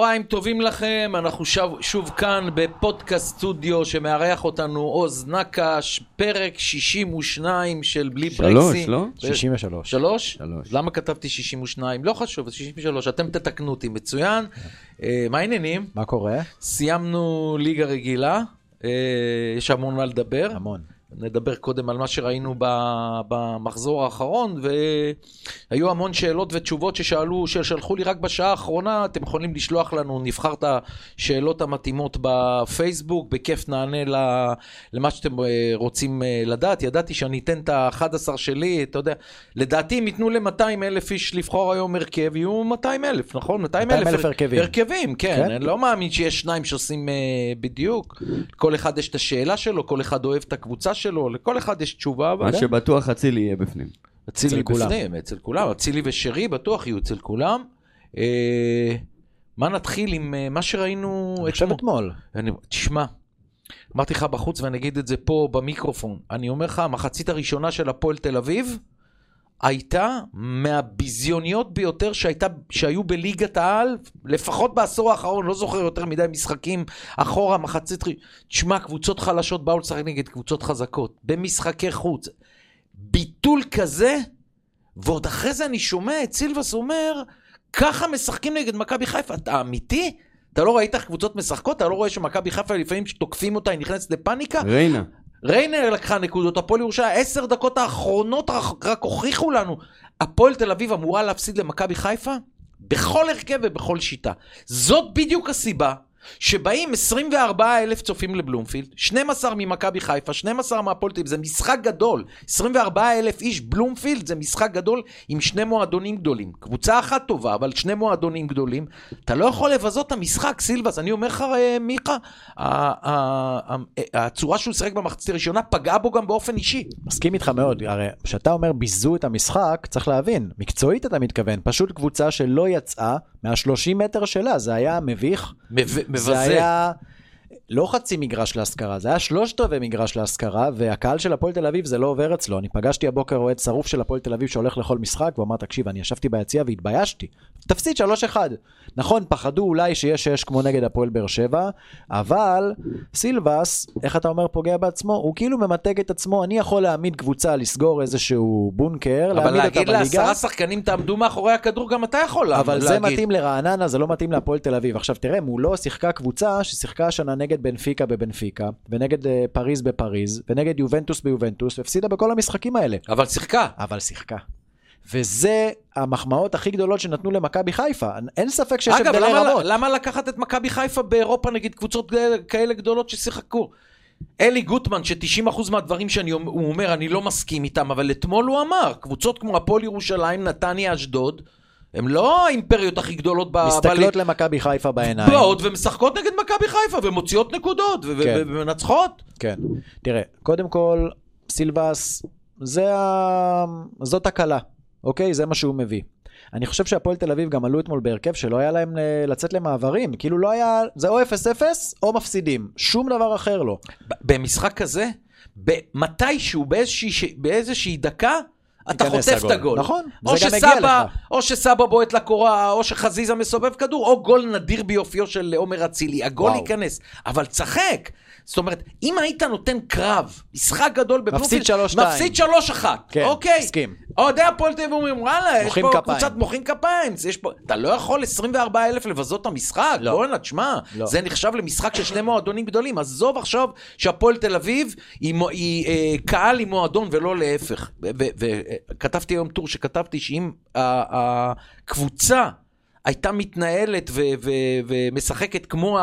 צהריים טובים לכם, אנחנו שוב, שוב כאן בפודקאסט סטודיו שמארח אותנו עוז נקש, פרק 62 של בלי שלוש, ברקסים. לא? 63. שלוש? שלוש. למה כתבתי 62? לא חשוב, אז 63, אתם תתקנו אותי, מצוין. אה, מה העניינים? מה קורה? סיימנו ליגה רגילה, אה, יש המון מה לדבר. המון. נדבר קודם על מה שראינו במחזור האחרון, והיו המון שאלות ותשובות ששאלו, ששלחו לי רק בשעה האחרונה, אתם יכולים לשלוח לנו, נבחר את השאלות המתאימות בפייסבוק, בכיף נענה למה שאתם אה, רוצים אה, לדעת. ידעתי שאני אתן את ה-11 שלי, אתה יודע, לדעתי אם ייתנו ל-200 אלף איש לבחור היום הרכב, יהיו 200 אלף, נכון? 200 200,000 הרכבים. הרכבים, כן. כן? אני לא מאמין שיש שניים שעושים אה, בדיוק. כל אחד יש את השאלה שלו, כל אחד אוהב את הקבוצה שלו, לכל אחד יש תשובה. אבל- מה שבטוח אצילי יהיה בפנים. אצילי אצל כולם. בפנים, אצל כולם. אצילי ושירי בטוח יהיו אצל כולם. אה, מה נתחיל עם אה, מה שראינו אתמול? אתמול. אני, תשמע, אמרתי לך בחוץ ואני אגיד את זה פה במיקרופון. אני אומר לך, המחצית הראשונה של הפועל תל אביב הייתה מהביזיוניות ביותר שהייתה, שהיו בליגת העל, לפחות בעשור האחרון, לא זוכר יותר מדי משחקים אחורה, מחצית... תשמע, קבוצות חלשות באו לשחק נגד קבוצות חזקות, במשחקי חוץ. ביטול כזה, ועוד אחרי זה אני שומע את סילבס אומר, ככה משחקים נגד מכבי חיפה. אתה אמיתי? אתה לא ראית איך קבוצות משחקות? אתה לא רואה שמכבי חיפה לפעמים שתוקפים אותה, היא נכנסת לפאניקה? ריינה. ריינר לקחה נקודות, הפועל ירושלים, עשר דקות האחרונות רק, הוכיחו לנו. הפועל תל אביב אמורה להפסיד למכבי חיפה בכל הרכב ובכל שיטה. זאת בדיוק הסיבה שבאים 24 אלף צופים לבלומפילד, 12 ממכבי חיפה, 12 מהפועל תל אביב, זה משחק גדול. 24 אלף איש בלומפילד זה משחק גדול עם שני מועדונים גדולים. קבוצה אחת טובה, אבל שני מועדונים גדולים. אתה לא יכול לבזות את המשחק, סילבס. אני אומר לך, אה, מיכה, הצורה שהוא שיחק במחצית הראשונה פגעה בו גם באופן אישי. מסכים איתך מאוד, הרי כשאתה אומר ביזו את המשחק, צריך להבין, מקצועית אתה מתכוון, פשוט קבוצה שלא יצאה מה-30 מטר שלה, זה היה מביך. מב- מבזה. זה היה לא חצי מגרש להשכרה, זה היה שלושת רבעי מגרש להשכרה, והקהל של הפועל תל אביב זה לא עובר אצלו. אני פגשתי הבוקר אוהד שרוף של הפועל תל אביב שהולך לכל משחק, והוא אמר, תקשיב, אני ישבתי ביציע והתביישתי. תפסיד 3-1. נכון, פחדו אולי שיש 6 כמו נגד הפועל באר שבע, אבל סילבס, איך אתה אומר, פוגע בעצמו, הוא כאילו ממתג את עצמו, אני יכול להעמיד קבוצה, לסגור איזשהו בונקר, אבל להעמיד אותה להגיד בליגה. לעשרה שחקנים תעמדו מאחורי הכדור, גם אתה יכול לה- אבל להגיד. זה מתאים לרעננה, זה לא מתאים להפועל תל אביב. עכשיו תראה, מולו שיחקה קבוצה ששיחקה השנה נגד בנפיקה בבנפיקה, ונגד אה, פריז בפריז, ונגד יובנטוס ביובנטוס, והפסידה בכל המשחקים האלה. אבל שיחקה. אבל שיחקה. וזה המחמאות הכי גדולות שנתנו למכבי חיפה. אין ספק שיש אגב, הבדלי למה, רמות. למה לקחת את מכבי חיפה באירופה נגד קבוצות כאלה- גדולות ששיחקו? אלי גוטמן, ש-90% מהדברים שאני אומר, הוא אומר, אני לא מסכים איתם, אבל אתמול הוא אמר, קבוצות כמו הפועל ירושלים, נתניה, אשדוד, הן לא האימפריות הכי גדולות ב... מסתכלות. למכבי חיפה בעיניים. באות ומשחקות נגד מכבי חיפה, ומוציאות נקודות, ו- כן. ומנצחות. כן. תראה, קודם כל, סילבס, זה ה... זאת הקלה, אוקיי? זה מה שהוא מביא. אני חושב שהפועל תל אביב גם עלו אתמול בהרכב שלא היה להם אה, לצאת למעברים. כאילו לא היה... זה או 0-0 או מפסידים. שום דבר אחר לא. במשחק כזה, מתישהו, באיזושהי, באיזושהי דקה, אתה חוטף את הגול. נכון, או זה גם הגיע שסבא, לך. או שסבא בועט לקורה, או שחזיזה מסובב כדור, או גול נדיר ביופיו של עומר אצילי. הגול וואו. ייכנס, אבל תשחק. זאת אומרת, אם היית נותן קרב, משחק גדול בבלומפילד, מפסיד 3-2. מפסיד 3-1, כן, אוקיי? מסכים. אוהדי הפועל תל אביב אומרים, וואלה, יש פה כפיים. קבוצת מוחאים כפיים. יש פה... אתה לא יכול 24 אלף לבזות את המשחק, לא. בואנה, תשמע, לא. זה נחשב למשחק של שני מועדונים גדולים. עזוב עכשיו שהפועל תל אביב היא, היא אה, קהל עם מועדון ולא להפך. וכתבתי היום טור שכתבתי שאם הקבוצה הייתה מתנהלת ו- ו- ומשחקת כמו.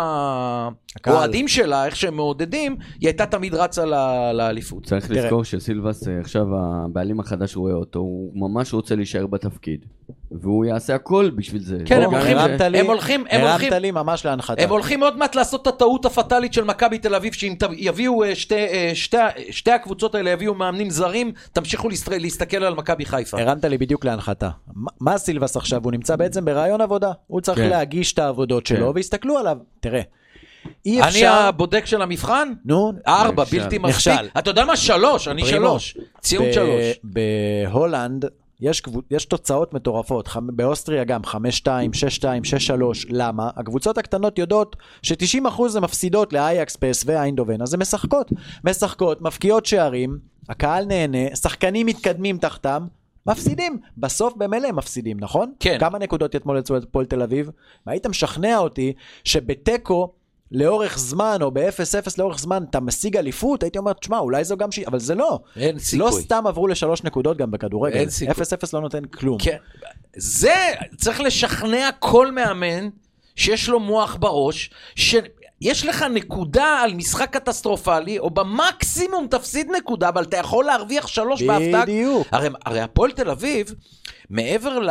האוהדים שלה, איך שהם מעודדים, היא הייתה תמיד רצה ל- לאליפות. צריך תראה. לזכור שסילבס אה, עכשיו הבעלים החדש רואה אותו, הוא ממש רוצה להישאר בתפקיד. והוא יעשה הכל בשביל זה. כן, הם הולכים- הרמת לי, הם הולכים- הם הרמת הולכים- לי ממש להנחתה. הם הולכים עוד מעט לעשות את הטעות הפטאלית של מכבי תל אביב, שאם יביאו אה, שתי, אה, שתי, שתי הקבוצות האלה יביאו מאמנים זרים, תמשיכו להסת- להסתכל על מכבי חיפה. הרמת לי בדיוק להנחתה. מה- מה סילבס עכשיו? הוא נמצא בעצם ברעיון עבודה. הוא צריך כן. להגיש את העבודות שלו, כן. ויסתכלו עליו. תראה, אי אני אפשר... הבודק של המבחן? נו, ארבע, נכשל. בלתי מספיק. נכשל. אתה יודע מה? שלוש, אני פרימו. שלוש. ציון ב- שלוש. בהולנד יש, קבוצ... יש תוצאות מטורפות, חמ... באוסטריה גם 5-2, 6-2, 6-3, למה? הקבוצות הקטנות יודעות ש-90% הן מפסידות לאייקס, פס ואיינדובן, אז הן משחקות. משחקות, מפקיעות שערים, הקהל נהנה, שחקנים מתקדמים תחתם, מפסידים. בסוף במילא הם מפסידים, נכון? כן. כמה נקודות אתמול אצל הפועל תל אביב? והיית משכנע אותי שבתיקו... לאורך זמן, או ב-0-0 לאורך זמן, אתה משיג אליפות, הייתי אומר, תשמע, אולי זו גם ש... אבל זה לא. אין סיכוי. לא סתם עברו לשלוש נקודות גם בכדורגל. אין סיכוי. 0-0 לא נותן כלום. כן. זה, צריך לשכנע כל מאמן שיש לו מוח בראש, שיש לך נקודה על משחק קטסטרופלי, או במקסימום תפסיד נקודה, אבל אתה יכול להרוויח שלוש בהפתעה. בדיוק. הרי, הרי הפועל תל אביב, מעבר ל...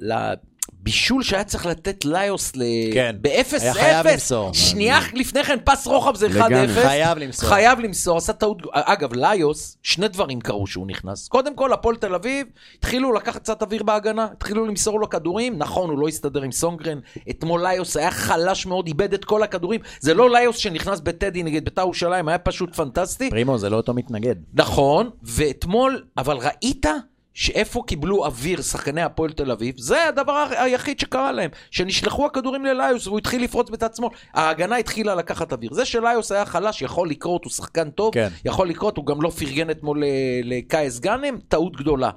ל בישול שהיה צריך לתת ליוס ל... כן. ב-0-0, היה חייב למסור. שנייה לפני כן פס רוחב זה 1-0, לגמרי. חייב למסור. חייב למסור, עשה טעות, אגב ליוס, שני דברים קרו שהוא נכנס, קודם כל הפועל תל אביב, התחילו לקחת קצת אוויר בהגנה, התחילו למסור לו כדורים, נכון הוא לא הסתדר עם סונגרן, אתמול ליוס היה חלש מאוד, איבד את כל הכדורים, זה לא ליוס שנכנס בטדי נגד בית"ר ירושלים, היה פשוט פנטסטי, פרימו זה לא אותו מתנגד. נכון, ואתמול, אבל ראית שאיפה קיבלו אוויר שחקני הפועל תל אביב, זה הדבר היחיד שקרה להם, שנשלחו הכדורים לליוס והוא התחיל לפרוץ בצד שמאל. ההגנה התחילה לקחת אוויר. זה שליוס היה חלש, יכול לקרות, הוא שחקן טוב, כן. יכול לקרות, הוא גם לא פרגן אתמול ל- לקייס גאנם, טעות גדולה.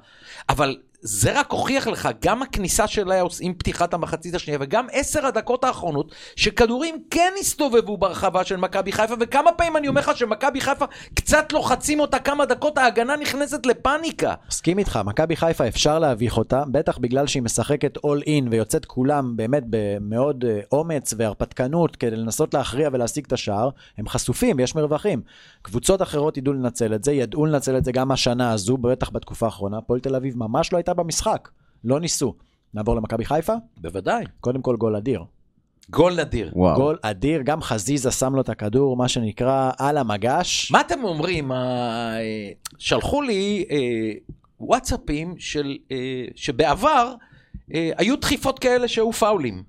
אבל זה רק הוכיח לך, גם הכניסה של ליוס עם פתיחת המחצית השנייה, וגם עשר הדקות האחרונות, שכדורים כן הסתובבו ברחבה של מכבי חיפה, וכמה פעמים אני אומר לך שמכבי חיפה קצת לוחצים אותה כמה דקות, ההגנה נכנסת לפאניקה. מסכים איתך, מכבי חיפה אפשר להביך אותה, בטח בגלל שהיא משחקת אול אין ויוצאת כולם באמת במאוד אה, אומץ והרפתקנות כדי לנסות להכריע ולהשיג את השער, הם חשופים ויש מרווחים. קבוצות אחרות ידעו לנצל את זה, ידעו לנצל את זה גם השנה הזו, בטח בתקופה האחרונה. הפועל תל אביב ממש לא הייתה במשחק, לא ניסו. נעבור למכבי חיפה? בוודאי. קודם כל גול אדיר. גול נדיר. וואו. גול אדיר, גם חזיזה שם לו את הכדור, מה שנקרא, על המגש. מה אתם אומרים? אה, שלחו לי אה, וואטסאפים של, אה, שבעבר אה, היו דחיפות כאלה שהיו פאולים.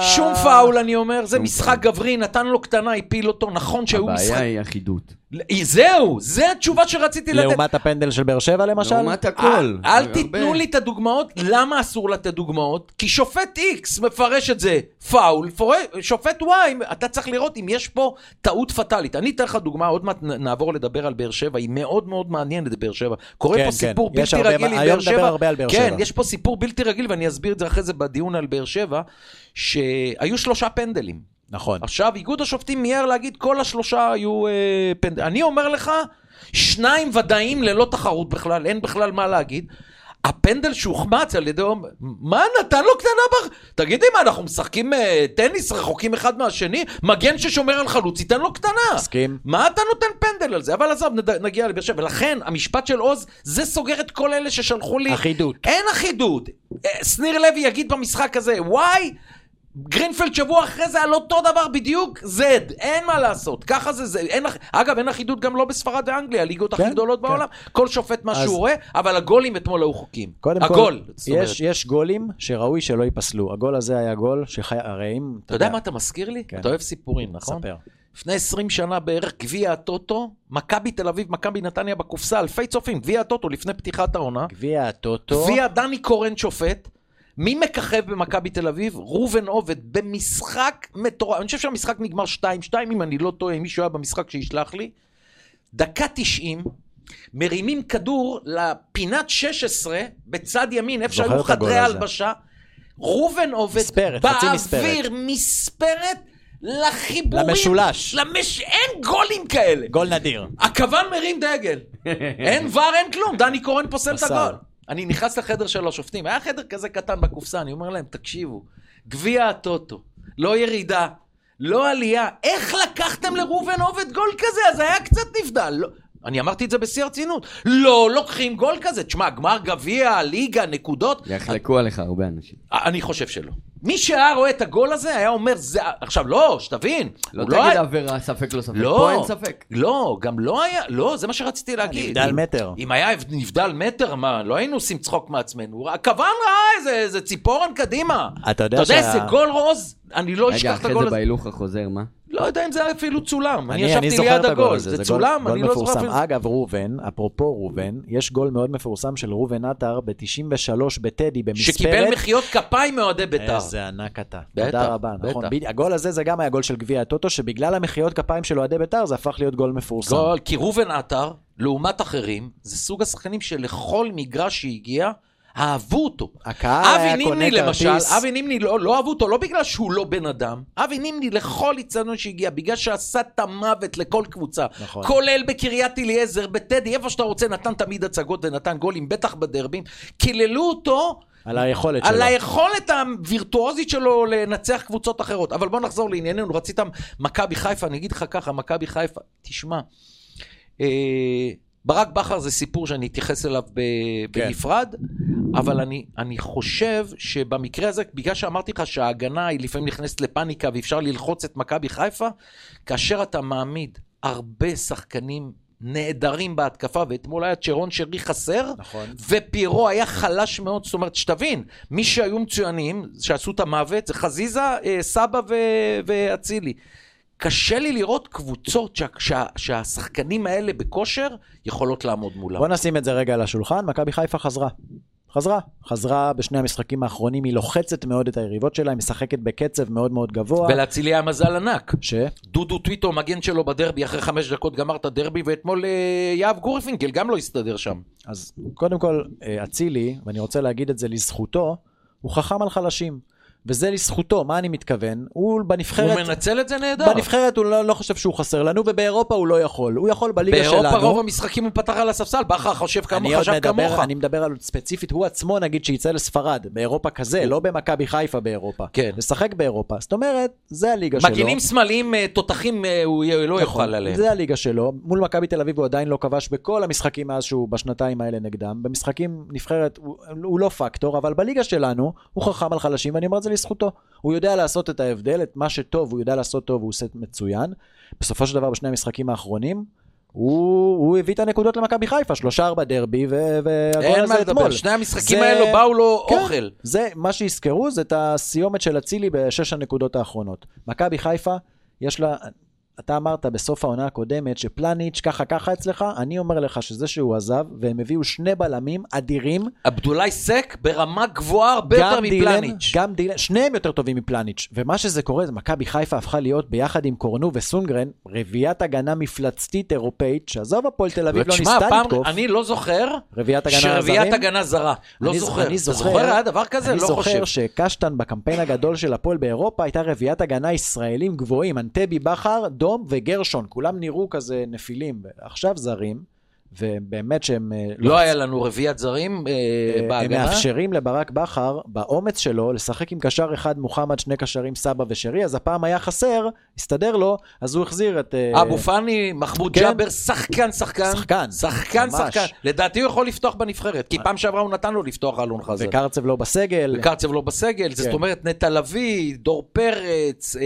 שום פאול, אני אומר, זה משחק. גברי, נתן לו קטנה, הפיל אותו, נכון שהיו הבעיה משחק... היא אחידות. זהו, זה התשובה שרציתי לתת. לעומת הפנדל של באר שבע למשל? לעומת הכל. אל, אל הרבה. תיתנו לי את הדוגמאות, למה אסור לתת דוגמאות? כי שופט X מפרש את זה פאול, פור... שופט Y, אתה צריך לראות אם יש פה טעות פטאלית. אני אתן לך דוגמה, עוד מעט נעבור לדבר על באר שבע, היא מאוד מאוד מעניינת באר שבע. קורה כן, פה כן. סיפור בלתי רגיל עם היום באר נדבר שבע. הרבה על באר כן, שבע. יש פה סיפור בלתי רגיל, ואני אסביר את זה אחרי זה בדיון על באר שבע, שהיו שלושה פנדלים. נכון. עכשיו, איגוד השופטים מיהר להגיד, כל השלושה היו אה, פנדל. אני אומר לך, שניים ודאיים ללא תחרות בכלל, אין בכלל מה להגיד. הפנדל שהוחמץ על ידי... מה נתן לו קטנה בר... תגידי מה, אנחנו משחקים אה, טניס רחוקים אחד מהשני? מגן ששומר על חלוץ, ייתן לו קטנה. מסכים. מה אתה נותן פנדל על זה? אבל עזוב, נד... נגיע לבאר שבע. ולכן, המשפט של עוז, זה סוגר את כל אלה ששלחו לי... אחידות. אין אחידות. אה, שניר לוי יגיד במשחק הזה, וואי, גרינפלד שבוע אחרי זה על אותו דבר בדיוק, Z, אין מה לעשות, ככה זה, זה אין, אגב, אין אחידות גם לא בספרד ואנגליה, הליגות הכי כן, גדולות כן. בעולם, כל שופט מה אז- שהוא רואה, אבל הגולים אתמול היו חוקים. קודם הגול, כל. יש, יש גולים שראוי שלא ייפסלו. הגול הזה היה גול שחי... הרי אם... אתה יודע מה אתה מזכיר לי? כן. אתה אוהב סיפורים, נכון? ספר. לפני 20 שנה בערך גביע הטוטו, מכבי תל אביב, מכבי נתניה בקופסה, אלפי צופים, גביע הטוטו לפני פתיחת העונה. גביע הטוטו. גביע דני קורן שופט. מי מככב במכבי תל אביב? ראובן עובד, במשחק מטורף. אני חושב שהמשחק נגמר 2-2, אם אני לא טועה, אם מישהו היה במשחק שישלח לי. דקה 90, מרימים כדור לפינת 16 בצד ימין, איפה שהיו חדרי. ההלבשה. ראובן עובד מספרת, חצי מספרת. באוויר, מספרת לחיבורים. למשולש. למש... אין גולים כאלה. גול נדיר. הכוון מרים דגל. אין ור, אין כלום, דני קורן פוסל את. הגול. אני נכנס לחדר של השופטים, היה חדר כזה קטן בקופסה, אני אומר להם, תקשיבו, גביע הטוטו, לא ירידה, לא עלייה, איך לקחתם לראובן עובד גול כזה? אז היה קצת נבדל. לא... אני אמרתי את זה בשיא הרצינות. לא לוקחים גול כזה. תשמע, גמר גביע, ליגה, נקודות. יחלקו עליך הרבה אנשים. אני חושב שלא. מי שהיה רואה את הגול הזה, היה אומר, זה... עכשיו, לא, שתבין. לא הוא תגיד היה- עבירה, ספק לא ספק. לא, פה אין ספק. לא, גם לא היה, לא, זה מה שרציתי להגיד. נבדל אם- מטר. אם היה נבדל מטר, מה, לא היינו עושים צחוק מעצמנו. הכוון ראה איזה, איזה ציפורן קדימה. אתה יודע אתה יודע, שה- זה גול רוז, אני לא רגע, אשכח את אחרי הגול זה הזה. בהילוך החוזר, מה? לא יודע אם זה אפילו צולם, אני אני ישבתי ליד הגול זה גול- צולם, גול אני לא זוכר. אפילו... אגב, ראובן, אפרופו ראובן, יש גול מאוד מפורסם של ראובן עטר ב-93 בטדי במספרת. שקיבל מחיאות כפיים מאוהדי בית"ר. איזה ענק אתה. תודה רבה, נכון. הגול הזה זה גם היה גול של גביע הטוטו, שבגלל המחיאות כפיים של אוהדי בית"ר זה הפך להיות גול מפורסם. גול, כי ראובן עטר, לעומת אחרים, זה סוג השחקנים שלכל מגרש שהגיע, אהבו אותו. הקהל אבי היה נימני קונה למשל, כרטיס. אבי נימני לא, לא אהבו אותו, לא בגלל שהוא לא בן אדם, אבי נימני לכל איצטדיון שהגיע, בגלל שעשה את המוות לכל קבוצה, נכון. כולל בקריית אליעזר, בטדי, איפה שאתה רוצה, נתן תמיד הצגות ונתן גולים, בטח בדרבים, קיללו אותו על היכולת שלו. על היכולת הווירטואוזית שלו לנצח קבוצות אחרות. אבל בוא נחזור לענייננו, רצית מכבי חיפה, אני אגיד לך ככה, מכבי חיפה, תשמע, אה, ברק בכר זה סיפור שאני אתייחס אליו ב- כן. בנפרד, אבל אני, אני חושב שבמקרה הזה, בגלל שאמרתי לך שההגנה היא לפעמים נכנסת לפאניקה ואפשר ללחוץ את מכבי חיפה, כאשר אתה מעמיד הרבה שחקנים נהדרים בהתקפה, ואתמול היה צ'רון שרי חסר, נכון. ופירו היה חלש מאוד, זאת אומרת, שתבין, מי שהיו מצוינים, שעשו את המוות, זה חזיזה, אה, סבא ו- ואצילי. קשה לי לראות קבוצות שה- שה- שהשחקנים האלה בכושר יכולות לעמוד מולם. בוא נשים את זה רגע על השולחן, מכבי חיפה חזרה. חזרה. חזרה בשני המשחקים האחרונים, היא לוחצת מאוד את היריבות שלה, היא משחקת בקצב מאוד מאוד גבוה. ולאצילי היה מזל ענק. ש? דודו טוויטו, מגן שלו בדרבי, אחרי חמש דקות גמר את הדרבי, ואתמול אה, יהב גורפינקל גם לא הסתדר שם. אז קודם כל, אה, אצילי, ואני רוצה להגיד את זה לזכותו, הוא חכם על חלשים. וזה לזכותו, מה אני מתכוון? הוא בנבחרת... הוא מנצל את זה נהדר. בנבחרת הוא לא, לא חושב שהוא חסר לנו, ובאירופה הוא לא יכול. הוא יכול בליגה שלנו. באירופה רוב המשחקים הוא פתח על הספסל, בכר חושב כמה חשב כמוך. מדבר, אני מדבר על ספציפית, הוא עצמו נגיד שיצא לספרד, באירופה כזה, לא במכבי חיפה באירופה. כן. לשחק באירופה. זאת אומרת, זה הליגה שלו. מגינים שמאליים אה, תותחים אה, הוא לא נכון, יוכל עליהם. זה הליגה שלו. מול מכבי תל אביב הוא עדיין לא כבש בכל המשחקים מאז שהוא בשנתיים האלה נגדם. במשחקים נבחרת הוא, הוא לא פקטור, אבל בליגה שלנו הוא חכם על חלשים, ואני אומר את זה לזכותו. הוא יודע לעשות את ההבדל, את מה שטוב הוא יודע לעשות טוב, הוא עושה מצוין. בסופו של דבר בשני המשחקים האחרונים, הוא, הוא הביא את הנקודות למכבי חיפה, שלושה ארבע דרבי, והגול הזה אתמול. שני המשחקים זה- האלו באו לו כן, אוכל. זה, מה שיזכרו זה את הסיומת של אצילי בשש הנקודות האחרונות. מכבי חיפה, יש לה, אתה אמרת בסוף העונה הקודמת שפלניץ' ככה ככה אצלך, אני אומר לך שזה שהוא עזב, והם הביאו שני בלמים אדירים, עבדולאי סק ברמה גבוהה הרבה יותר מפלניץ'. גם דילן, שניהם יותר טובים מפלניץ', ומה שזה קורה זה מכבי חיפה הפכה להיות ביחד עם קורנו וסונגרן, רביעיית הגנה מפלצתית אירופאית, שעזוב הפועל תל אביב לא ניסתה פעם, לתקוף, אני לא זוכר רביעיית הגנה שרביעיית זרים. הגנה זרה. לא אני- זוכר. אני אתה זוכר היה דבר כזה? אני לא זוכר חושב. שקשטן בקמפיין הגדול של הפועל באירופה הייתה רביעיית הגנה ישראלים גבוהים, אנטבי בכר, דום וגרשון, כולם נראו כזה נפילים, עכשיו זרים, ובאמת שהם אה, לא היה לנו רביעיית זרים אה, אה, הם בהגנה. מאפשרים לברק בכר, באומץ שלו, לשחק עם קשר אחד מוחמד, שני קשרים סבא ושרי, אז הפעם היה חסר, הסתדר לו, אז הוא החזיר את... אה, אבו פאני, מחמוד כן. ג'אבר, שחקן, שחקן. שחקן, שחקן, ממש. שחקן. לדעתי הוא יכול לפתוח בנבחרת, כי פעם שעברה הוא נתן לו לפתוח אלון חזן. וקרצב לא בסגל. וקרצב לא בסגל, זאת כן. אומרת נטע לביא, דור פרץ, אה,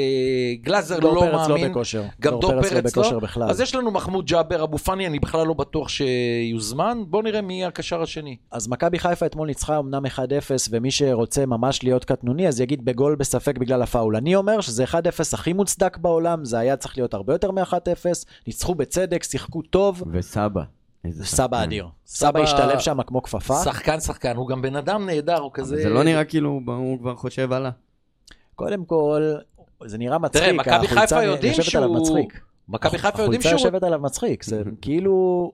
גלאזר דור לא פרץ לא מאמין. בכושר. גם דור פרץ לא. בכושר בכלל. אז יש לנו מחמוד ג'אבר, אבו פאני, אני בכלל לא בטוח שיוזמן. בוא נראה מי הקשר השני. אז מכבי חיפה אתמול ניצחה אמנם 1-0, ומי שרוצה ממש להיות קטנוני, אז יגיד בגול בספק בגלל הפאול. אני אומר שזה 1-0 הכי מוצדק בעולם, זה היה צריך להיות הרבה יותר מ-1-0, ניצחו בצדק, שיחקו טוב, וסבא. איזה סבא שחקן. אדיר. סבא- השתלב שם כמו כפפה. שחקן, שחקן, הוא גם בן אדם נהדר, הוא כזה... זה לא נראה כאילו הוא כבר חושב עלה. קודם כל, זה נראה מצחיק, תראה, מכבי החולצה חיפה יודעים יושבת עליו שהוא... מצחיק. מכבי חיפה יודעים החולצה שהוא... יושבת עליו מצחיק, זה כאילו...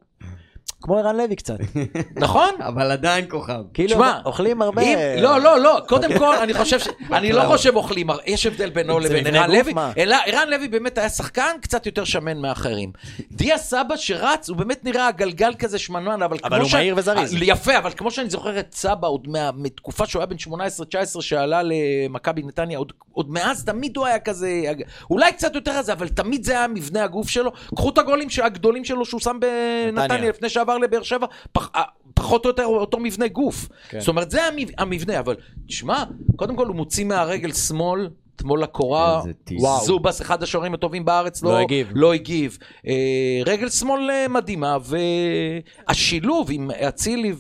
כמו ערן לוי קצת. נכון? אבל עדיין כוכב. כאילו תשמע, אוכלים הרבה... אם, לא, לא, לא, קודם כל, אני חושב ש... אני לא חושב אוכלים, יש הבדל בינו לבין ערן לוי. אלא ערן לוי באמת היה שחקן קצת יותר שמן מאחרים. דיה סבא שרץ, הוא באמת נראה הגלגל כזה שמנמן, אבל כמו אבל הוא ש- מהיר וזריז. יפה, אבל כמו שאני זוכר את סבא, עוד מה- מתקופה שהוא היה בן 18-19 שעלה למכבי נתניה, עוד- עוד מאז תמיד הוא היה כזה, אולי קצת יותר רזה, אבל תמיד זה היה מבנה הגוף שלו. קחו את הגולים הגדולים שלו שהוא שם בנתניה נתניה. לפני שעבר לבאר שבע, פח- אה, פחות או יותר אותו מבנה גוף. כן. זאת אומרת, זה המב- המבנה, אבל תשמע, קודם כל הוא מוציא מהרגל שמאל. אתמול לקורא. זובס, אחד השוערים הטובים בארץ, לא לא, הגיב. לא הגיב. אה, רגל שמאל אה, מדהימה, והשילוב עם אצילי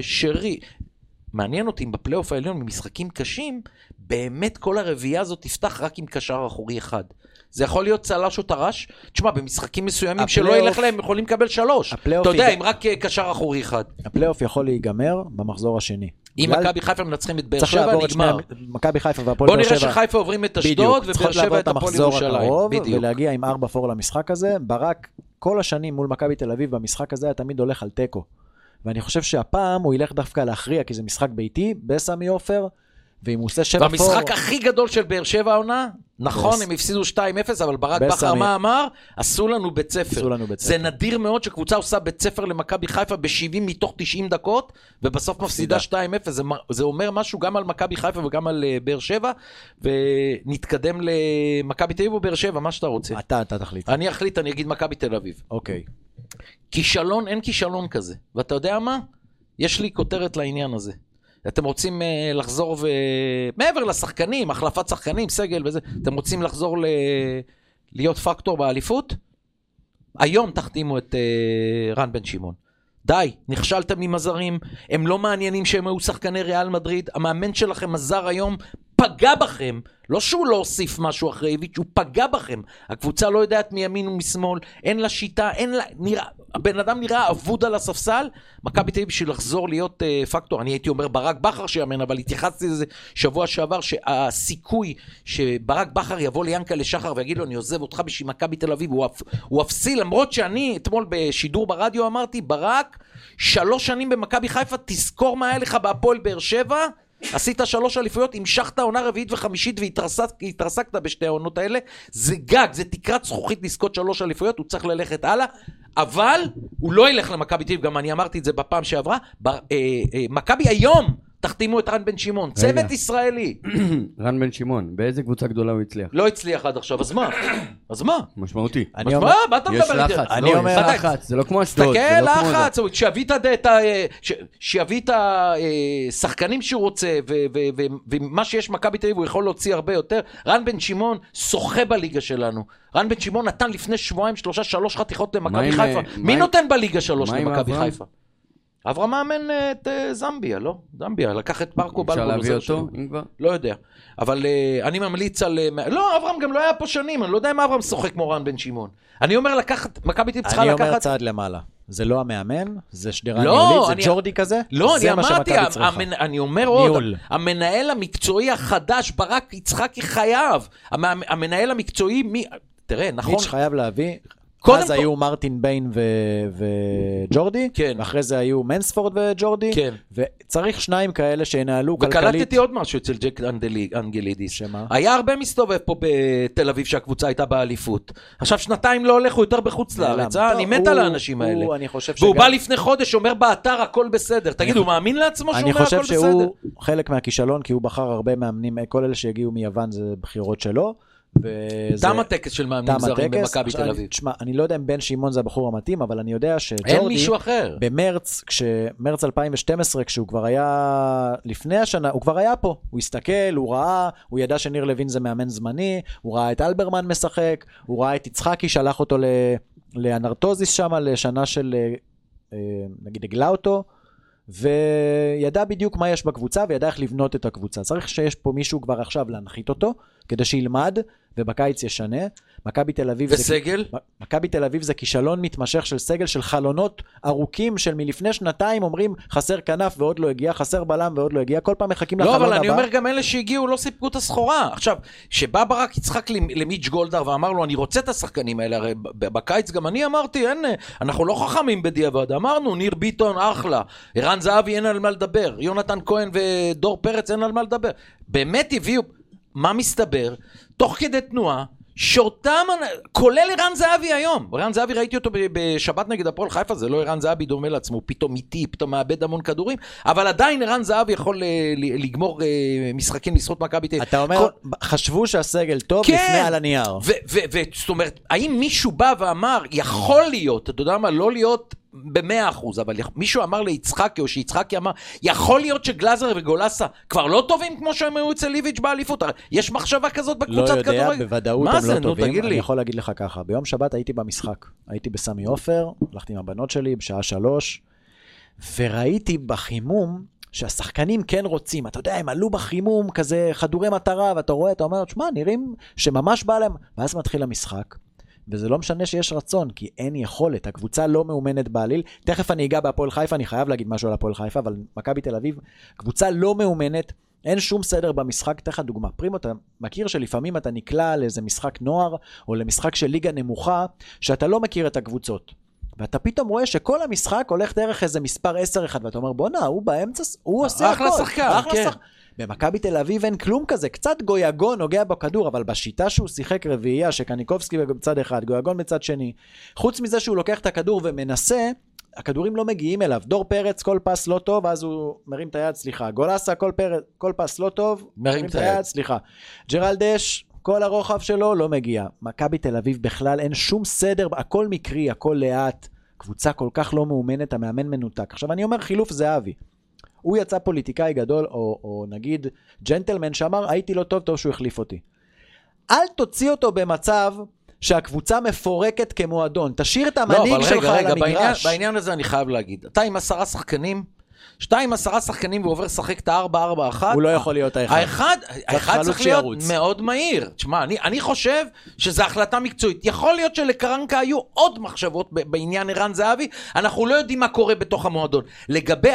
ושרי, מעניין אותי אם בפלייאוף העליון, במשחקים קשים, באמת כל הרביעייה הזאת תפתח רק עם קשר אחורי אחד. זה יכול להיות צל"ש או טר"ש. תשמע, במשחקים מסוימים שלא הפלייאוף- ילך להם, הם יכולים לקבל שלוש. אתה יודע, עם רק אה, קשר אחורי אחד. הפלייאוף יכול להיגמר במחזור השני. אם בגלל- מכבי חיפה מנצחים את באר שבע. נגמר. מכבי חיפה והפועל בוא באר שבע. נראה שחיפה עוברים את אשדוד, ובאר שבע את הפועל המחזור ירושלים. בדיוק. ולהגיע עם 4 פור למשחק הזה. ברק כל השנים מול מכבי תל אביב במשחק הזה היה תמיד הולך על תיקו. ואני חושב שהפעם הוא ילך דווקא להכריע, כי זה משחק ביתי בסמי עופר, ואם הוא עושה 7 פור... במשחק הכי גדול של באר שבע העונה, נכון, הם הפסידו 2-0, אבל ברק. בכר מה אמר? עשו לנו בית ספר. עשו לנו בית זה ספר. נדיר מאוד שקבוצה עושה בית ספר למכבי חיפה ב-70 מתוך 90 דקות, ובסוף מפסידה 2-0. זה, מ- זה אומר משהו גם על מכבי חיפה וגם על אה, באר שבע, ונתקדם למכבי תל אביב או באר שבע, מה שאתה רוצה. אתה, אתה תחליט. אני אחליט, אני אגיד מכבי תל אביב. אוקיי. כישלון, אין כישלון כזה. ואתה יודע מה? יש לי כותרת לעניין הזה. אתם רוצים uh, לחזור ו... מעבר לשחקנים, החלפת שחקנים, סגל וזה, אתם רוצים לחזור ל... להיות פקטור באליפות? היום תחתימו את uh, רן בן שמעון. די, נכשלתם עם הזרים, הם לא מעניינים שהם היו שחקני ריאל מדריד, המאמן שלכם הזר היום פגע בכם, לא שהוא לא הוסיף משהו אחרי איביץ', הוא פגע בכם. הקבוצה לא יודעת מימין ומשמאל, אין לה שיטה, אין לה, נראה, הבן אדם נראה אבוד על הספסל, מכבי תל אביב בשביל לחזור להיות uh, פקטור, אני הייתי אומר ברק בכר שיאמן, אבל התייחסתי לזה שבוע שעבר, שהסיכוי שברק בכר יבוא ליענקלה שחר ויגיד לו, אני עוזב אותך בשביל מכבי תל אביב, הוא, אפ, הוא אפסי, למרות שאני אתמול בשידור ברדיו אמרתי, ברק, שלוש שנים במכבי חיפה, תזכור מה היה לך בהפועל באר שבע, עשית שלוש אליפויות, המשכת עונה רביעית וחמישית והתרסקת התרסקת בשתי העונות האלה. זה גג, זה תקרת זכוכית לזכות שלוש אליפויות, הוא צריך ללכת הלאה. אבל הוא לא ילך למכבי תל אביב, גם אני אמרתי את זה בפעם שעברה. אה, אה, מכבי היום תחתימו את רן בן שמעון. צוות ישראלי. רן בן שמעון, באיזה קבוצה גדולה הוא הצליח? לא הצליח עד עכשיו, אז מה? אז מה? משמעותי. אז מה? מה אתה יש מדבר איתי? לחץ, אני לא, אומר- יש לחץ, זה לא כמו אשדוד. תסתכל, לא זה. לחץ, שיביא את ה- את ה... ש- שיביא את השחקנים שהוא רוצה, ומה שיש במכבי תל אביב הוא יכול להוציא הרבה יותר. רן בן שמעון שוחה בליגה שלנו. רן בן שמעון נתן לפני שבועיים, שלושה, שלוש חתיכות למכבי חיפה. אה, מי נותן בליגה שלוש למכבי? חיפה? אברהם מאמן אה, את אה, זמביה, לא? זמביה, לקח את מרקו אפשר בלבול. להביא עוזר אותו. אם כבר? לא יודע. אבל uh, אני ממליץ על... לא, אברהם גם לא היה פה שנים, אני לא יודע אם אברהם שוחק כמו רן בן שמעון. אני אומר לקחת, מכבי תל צריכה אני אומר לקחת... צעד למעלה. זה לא המאמן, זה שדרה לא, ניהולית, אני- זה ג'ורדי כזה. לא, זה מה שמכבי צריכה. המנ... אני אומר עוד, ניהול. המנהל המקצועי החדש, ברק יצחקי חייב. המ... המנהל המקצועי, מי... תראה, נכון, מיץ' חייב להביא. קודם אז כל- היו מרטין ביין ו- וג'ורדי, כן. ואחרי זה היו מנספורד וג'ורדי, כן. וצריך שניים כאלה שינהלו כלכלית. וקלטתי עוד משהו אצל ג'ק אנדלי- אנגלידיס. שמה? היה הרבה מסתובב פה בתל אביב שהקבוצה הייתה באליפות. עכשיו שנתיים לא הולך, הוא יותר בחוץ לארץ. אה? אני מת הוא- על האנשים האלה. הוא, אני חושב והוא שגם- בא לפני חודש, אומר באתר הכל בסדר. תגיד, הוא מאמין לעצמו שהוא אני אומר חושב הכל בסדר? שהוא חלק מהכישלון, כי הוא בחר הרבה מאמנים, כל אלה שהגיעו מיוון זה בחירות שלו. תם הטקס של מאמנים זרים. במכבי תל אביב. תשמע, אני לא יודע אם בן שמעון זה הבחור המתאים, אבל אני יודע שג'ורדי... אין מישהו אחר. במרץ, כשמרץ 2012, כשהוא כבר היה, לפני השנה, הוא כבר היה פה. הוא הסתכל, הוא ראה, הוא ידע שניר לוין זה מאמן זמני, הוא ראה את אלברמן משחק, הוא ראה את יצחקי, שלח אותו ל- לאנרטוזיס שם לשנה של, אה, אה, נגיד, הגלה אותו, וידע בדיוק מה יש בקבוצה וידע איך לבנות את הקבוצה. צריך שיש פה מישהו כבר עכשיו להנחית אותו, כדי שילמד, ובקיץ ישנה. מכבי תל אביב... זה- וסגל? מכבי תל אביב זה כישלון מתמשך של סגל של חלונות ארוכים של מלפני שנתיים אומרים חסר כנף ועוד לא הגיע, חסר בלם ועוד לא הגיע, כל פעם מחכים לא, לחלון אבל הבא. אני אומר, גם אלה שהגיעו לא סיפקו את הסחורה. עכשיו, שבא ברק יצחק למ- למיץ' גולדהר ואמר לו, אני רוצה את השחקנים האלה, הרי בקיץ גם אני אמרתי, אין, אנחנו לא חכמים בדיעבד. אמרנו, ניר ביטון, אחלה. ערן זהבי, אין על מה לדבר. יונתן כהן ודור פרץ, אין על מה לדבר. באמת הביאו, מה מסתבר? תוך כדי תנועה, שאותם, כולל ערן זהבי היום. ערן זהבי ראיתי אותו בשבת נגד הפועל חיפה, זה לא ערן זהבי דומה לעצמו, הוא פתאום איטי, פתאום מאבד המון כדורים, אבל עדיין ערן זהבי יכול אה, לגמור אה, משחקים לזכות מכבי תל אביב. אתה אומר, חשבו שהסגל טוב כן. לפני על הנייר. וזאת אומרת, האם מישהו בא ואמר, יכול להיות, אתה יודע מה, לא להיות במאה אחוז, אבל מישהו אמר ליצחקי, או שיצחקי אמר, יכול להיות שגלאזר וגולסה כבר לא טובים כמו שהם היו אצל איביץ' באליפות. יש מחשבה כזאת לא בקבוצת יודע, כדורגל. בוודאות הם זה, לא טובים. אני. יכול להגיד לך ככה, ביום שבת הייתי במשחק. הייתי בסמי עופר, הלכתי עם הבנות שלי בשעה שלוש, וראיתי בחימום שהשחקנים כן רוצים, אתה יודע, הם עלו בחימום, כזה חדורי מטרה, ואתה רואה, אתה אומר, שמע, נראים שממש בא להם, ואז מתחיל המשחק. וזה לא משנה שיש רצון, כי אין יכולת, הקבוצה לא מאומנת בעליל. תכף אני אגע בהפועל חיפה, אני חייב להגיד משהו על הפועל חיפה, אבל מכבי תל אביב, קבוצה לא מאומנת, אין שום סדר במשחק. אתן לך דוגמה, פרימו, אתה מכיר שלפעמים אתה נקלע לאיזה משחק נוער, או למשחק של ליגה נמוכה, שאתה לא מכיר את הקבוצות. ואתה פתאום רואה שכל המשחק הולך דרך איזה מספר 10-1, ואתה אומר, בואנה, הוא באמצע, הוא עושה הכל. אחלה שחקן, כן. שחקן. במכבי תל אביב אין כלום כזה, קצת גויגון נוגע בכדור, אבל בשיטה שהוא שיחק רביעייה, שקניקובסקי בצד אחד, גויגון בצד שני, חוץ מזה שהוא לוקח את הכדור ומנסה, הכדורים לא מגיעים אליו. דור פרץ, כל פס לא טוב, אז הוא מרים את היד, סליחה. גולסה, כל, פרץ, כל פס לא טוב, מרים את היד. סליחה. ג'רלדש, כל הרוחב שלו לא מגיע. מכבי תל אביב בכלל אין שום סדר, הכל מקרי, הכל לאט. קבוצה כל כך לא מאומנת, המאמן מנותק. עכשיו אני אומר חילוף זהבי. הוא יצא פוליטיקאי גדול, או, או נגיד ג'נטלמן שאמר, הייתי לא טוב, טוב שהוא החליף אותי. אל תוציא אותו במצב שהקבוצה מפורקת כמועדון. תשאיר את לא, המנהיג אבל שלך רגע, על רגע, בעניין, המגרש. בעניין הזה אני חייב להגיד. אתה עם עשרה שחקנים, שאתה עם עשרה שחקנים ועובר לשחק את הארבע, ארבע, אחת. הוא לא יכול להיות האחד. האחד, האחד צריך להיות שירוץ. מאוד מהיר. תשמע, אני, אני חושב שזו החלטה מקצועית. יכול להיות שלקרנקה היו עוד מחשבות בעניין ערן זהבי, אנחנו לא יודעים מה קורה בתוך המועדון. לגבי 4-4-1,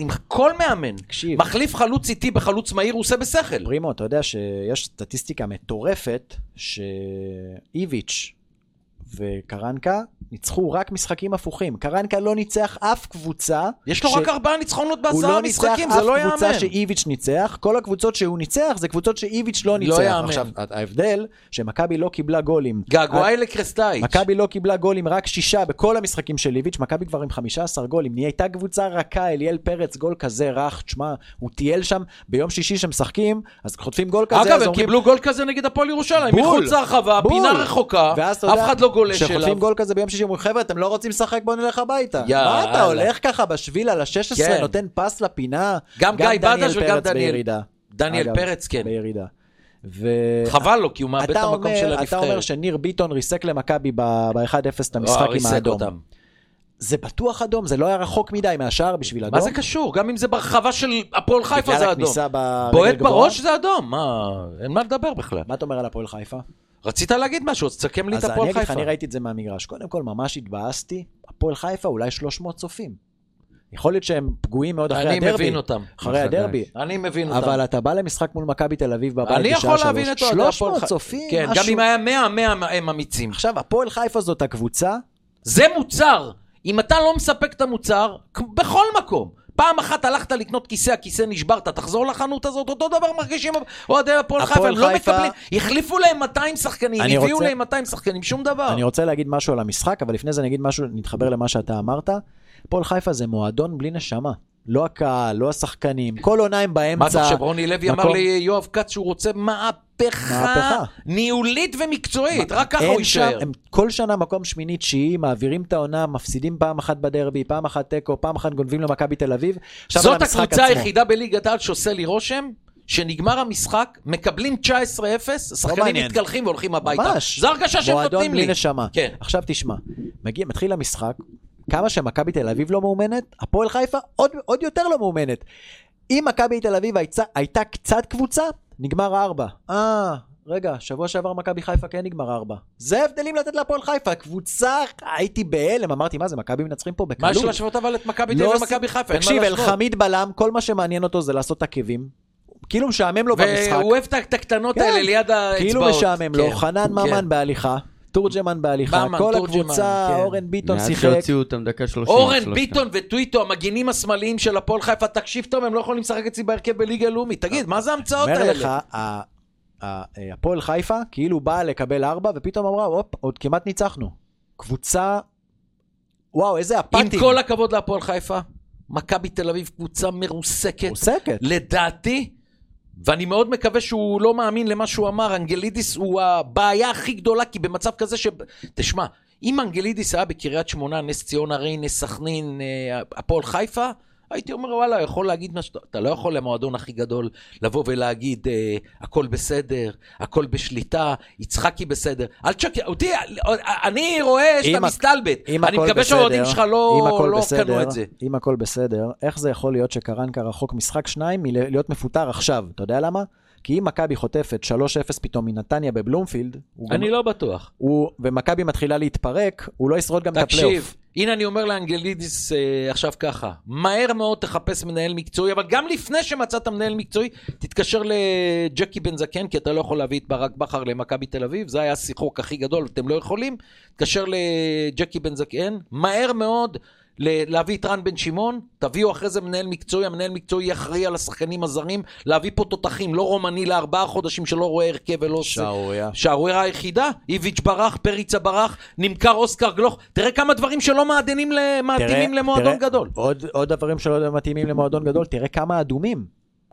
אם כל מאמן תקשיב. מחליף חלוץ איטי בחלוץ מהיר, הוא עושה בשכל. פרימו, אתה יודע שיש סטטיסטיקה מטורפת שאיביץ' וקרנקה ניצחו רק משחקים הפוכים. קרנקה לא ניצח אף קבוצה. יש לו ש- רק ארבעה ניצחונות הוא בעשרה לא ניצח משחקים, זה לא אף קבוצה ייאמן. שאיביץ' ניצח, כל הקבוצות שהוא ניצח זה קבוצות שאיביץ' לא ניצח. ייאמן. עכשיו, ההבדל, שמכבי לא קיבלה גולים. געגועי לקרסטייץ'. מכבי לא קיבלה גולים, רק שישה בכל המשחקים של איביץ', מכבי כבר עם 15 גולים. נהייתה קבוצה רכה, אליאל פרץ, גול כזה רך, תשמע, הוא טייל שם, ביום שישי שמשחקים, אז חוטפים גול כזה, אגב, הם אומרים, קיבלו גול כזה נגד הפועל ירושלים. מחוץ להרחבה, בול. פינה רחוקה, אף אחד לא גולש כשחוטפים אליו. גול כזה ביום שישי, אומרים, חבר'ה, אתם לא רוצים לשחק, בואו נלך הביתה. יאללה. מה אתה הולך ככה בשביל על ה-16, כן. נותן פס לפינה? גם גיא בדש וגם דניאל- בירידה. דניאל אגב, פרץ, כן. בירידה. ו... חבל לו, כי הוא מאבד את המקום אומר- של אתה אומר הנבחרת. שניר ביטון ריסק למכבי ב-1-0 את המשחק עם האדום. אותם. זה בטוח אדום, זה לא היה רחוק מדי מהשער בשביל אדום. מה זה קשור? גם אם זה ברחבה של הפועל חיפה זה אדום. בועט? בראש זה אדום, מה, אין מה לדבר בכלל. מה אתה אומר על הפועל חיפה? רצית להגיד משהו, אז תסכם לי את אז אני הפועל אגיד לך, חיפה. אני ראיתי את זה מהמגרש. קודם כל, ממש התבאסתי, הפועל חיפה אולי 300 צופים. יכול להיות שהם פגועים מאוד אחרי אני הדרבי. מבין אותם. אחרי. הדרבי. אני מבין אותם. אבל אתה בא למשחק מול מכבי תל אביב בבית אני בשעה יכול להבין שלוש. את הפועל 300 חיפה. צופים, כן, גם. אם היה 100, 100 הם אמיצים. עכשיו, הפועל חיפה זאת הקבוצה, זה מוצר. אם אתה לא מספק את המוצר, בכל מקום. פעם אחת הלכת לקנות כיסא, הכיסא נשברת, תחזור לחנות הזאת, אותו דבר מרגישים אוהדי הפועל חיפה, הם לא מקבלים, החליפו להם 200 שחקנים, הביאו רוצה- להם 200 שחקנים, שום דבר. אני רוצה להגיד משהו על המשחק, אבל לפני זה אני אגיד משהו, נתחבר למה שאתה אמרת. הפועל חיפה זה מועדון בלי נשמה. לא הקהל, לא השחקנים, כל עונה הם באמצע. מה אתה חושב, רוני לוי אמר ליואב כץ שהוא רוצה מהפכה מהפכה. ניהולית ומקצועית, רק ככה הוא יישאר. הם כל שנה מקום שמיני, תשיעי, מעבירים את העונה, מפסידים פעם אחת בדרבי, פעם אחת תיקו, פעם אחת גונבים למכבי תל אביב. עכשיו זאת הקבוצה. היחידה בליגת העל שעושה לי רושם, שנגמר המשחק, מקבלים 19-0, השחקנים לא מעניין. מתקלחים והולכים הביתה. ממש. זו הרגשה שהם מועדון נותנים בלי לי. נשמה. כן. עכשיו תשמע, מגיע, מתחיל המשחק, כמה שמכבי תל אביב לא מאומנת, הפועל חיפה עוד, עוד יותר לא מאומנת. אם מכבי תל אביב הייתה, הייתה קצת קבוצה, נגמר ארבע. אה, רגע, שבוע שעבר מכבי חיפה כן נגמר ארבע. זה הבדלים לתת להפועל חיפה, קבוצה, הייתי בהלם, אמרתי, מה זה, מכבי מנצחים פה מה בקלות. יש להשוות אבל את מכבי תל לא אביב ומכבי חיפה? מה תקשיב. אלחמיד בלם, כל מה שמעניין אותו זה לעשות עקבים. כאילו משעמם לו במשחק. והוא אוהב את הקטנות כן. האלה ליד האצבעות. כאילו משעמם לו, כן, חנן כן. ממן בהליכה, תורג'מן בהליכה, ממן, כל תורג'מן, הקבוצה, כן. אורן ביטון מאז שיחק. שהוציאו אותם דקה שלושים. אורן שלושתם. ביטון וטוויטו, המגינים השמאליים של הפועל חיפה, תקשיב טוב, הם לא יכולים לשחק אצלי בהרכב בליגה הלאומית. תגיד, מה זה ההמצאות אומר לך, האלה? ה- ה- הפועל חיפה כאילו באה לקבל ארבע, ופתאום אמרה, הופ, עוד כמעט ניצחנו. קבוצה, וואו, איזה אפתים. עם כל הכבוד להפועל חיפה, מכבי תל אביב קבוצה מרוסקת. מרוסקת. לדעתי, ואני מאוד מקווה שהוא לא מאמין למה שהוא אמר, אנגלידיס הוא הבעיה הכי גדולה, כי במצב כזה ש... תשמע, אם אנגלידיס היה בקריית שמונה, נס ציונה, ריינה, סכנין, אה, הפועל חיפה, הייתי אומר, וואלה, יכול להגיד מה שאתה... אתה לא יכול למועדון הכי גדול לבוא ולהגיד, אה, הכל בסדר, הכל בשליטה, יצחקי בסדר. אל תשקר, אותי, אני רואה שאתה מסתלבט. אני מקווה שהאוהדים שלך לא לא בסדר, קנו את זה. אם הכל בסדר, איך זה יכול להיות שקרנקה רחוק משחק שניים מלהיות מפוטר עכשיו? אתה יודע למה? כי אם מכבי חוטפת 3-0 פתאום מנתניה בבלומפילד, הוא גם- אני לא בטוח. הוא, ומכבי מתחילה להתפרק, הוא לא ישרוד גם את הפלייאוף. תקשיב, הנה אני אומר לאנגלידיס אה, עכשיו ככה, מהר מאוד תחפש מנהל מקצועי, אבל גם לפני שמצאת מנהל מקצועי, תתקשר לג'קי בן זקן, כי אתה לא יכול להביא את ברק בכר למכבי תל אביב, זה היה השיחוק הכי גדול, אתם לא יכולים, תתקשר לג'קי בן זקן, מהר מאוד. להביא את רן בן שמעון, תביאו אחרי זה מנהל מקצועי, המנהל מקצועי אחראי על השחקנים הזרים, להביא פה תותחים, לא רומני לארבעה חודשים שלא רואה הרכב ולא עושה. שערוריה. שערוריה היחידה, איביץ' ברח, פריצה ברח, נמכר אוסקר גלוך. תראה כמה דברים שלא מעדנים מתאימים למועדון תראה, גדול. עוד, עוד דברים שלא מתאימים למועדון גדול, תראה כמה אדומים.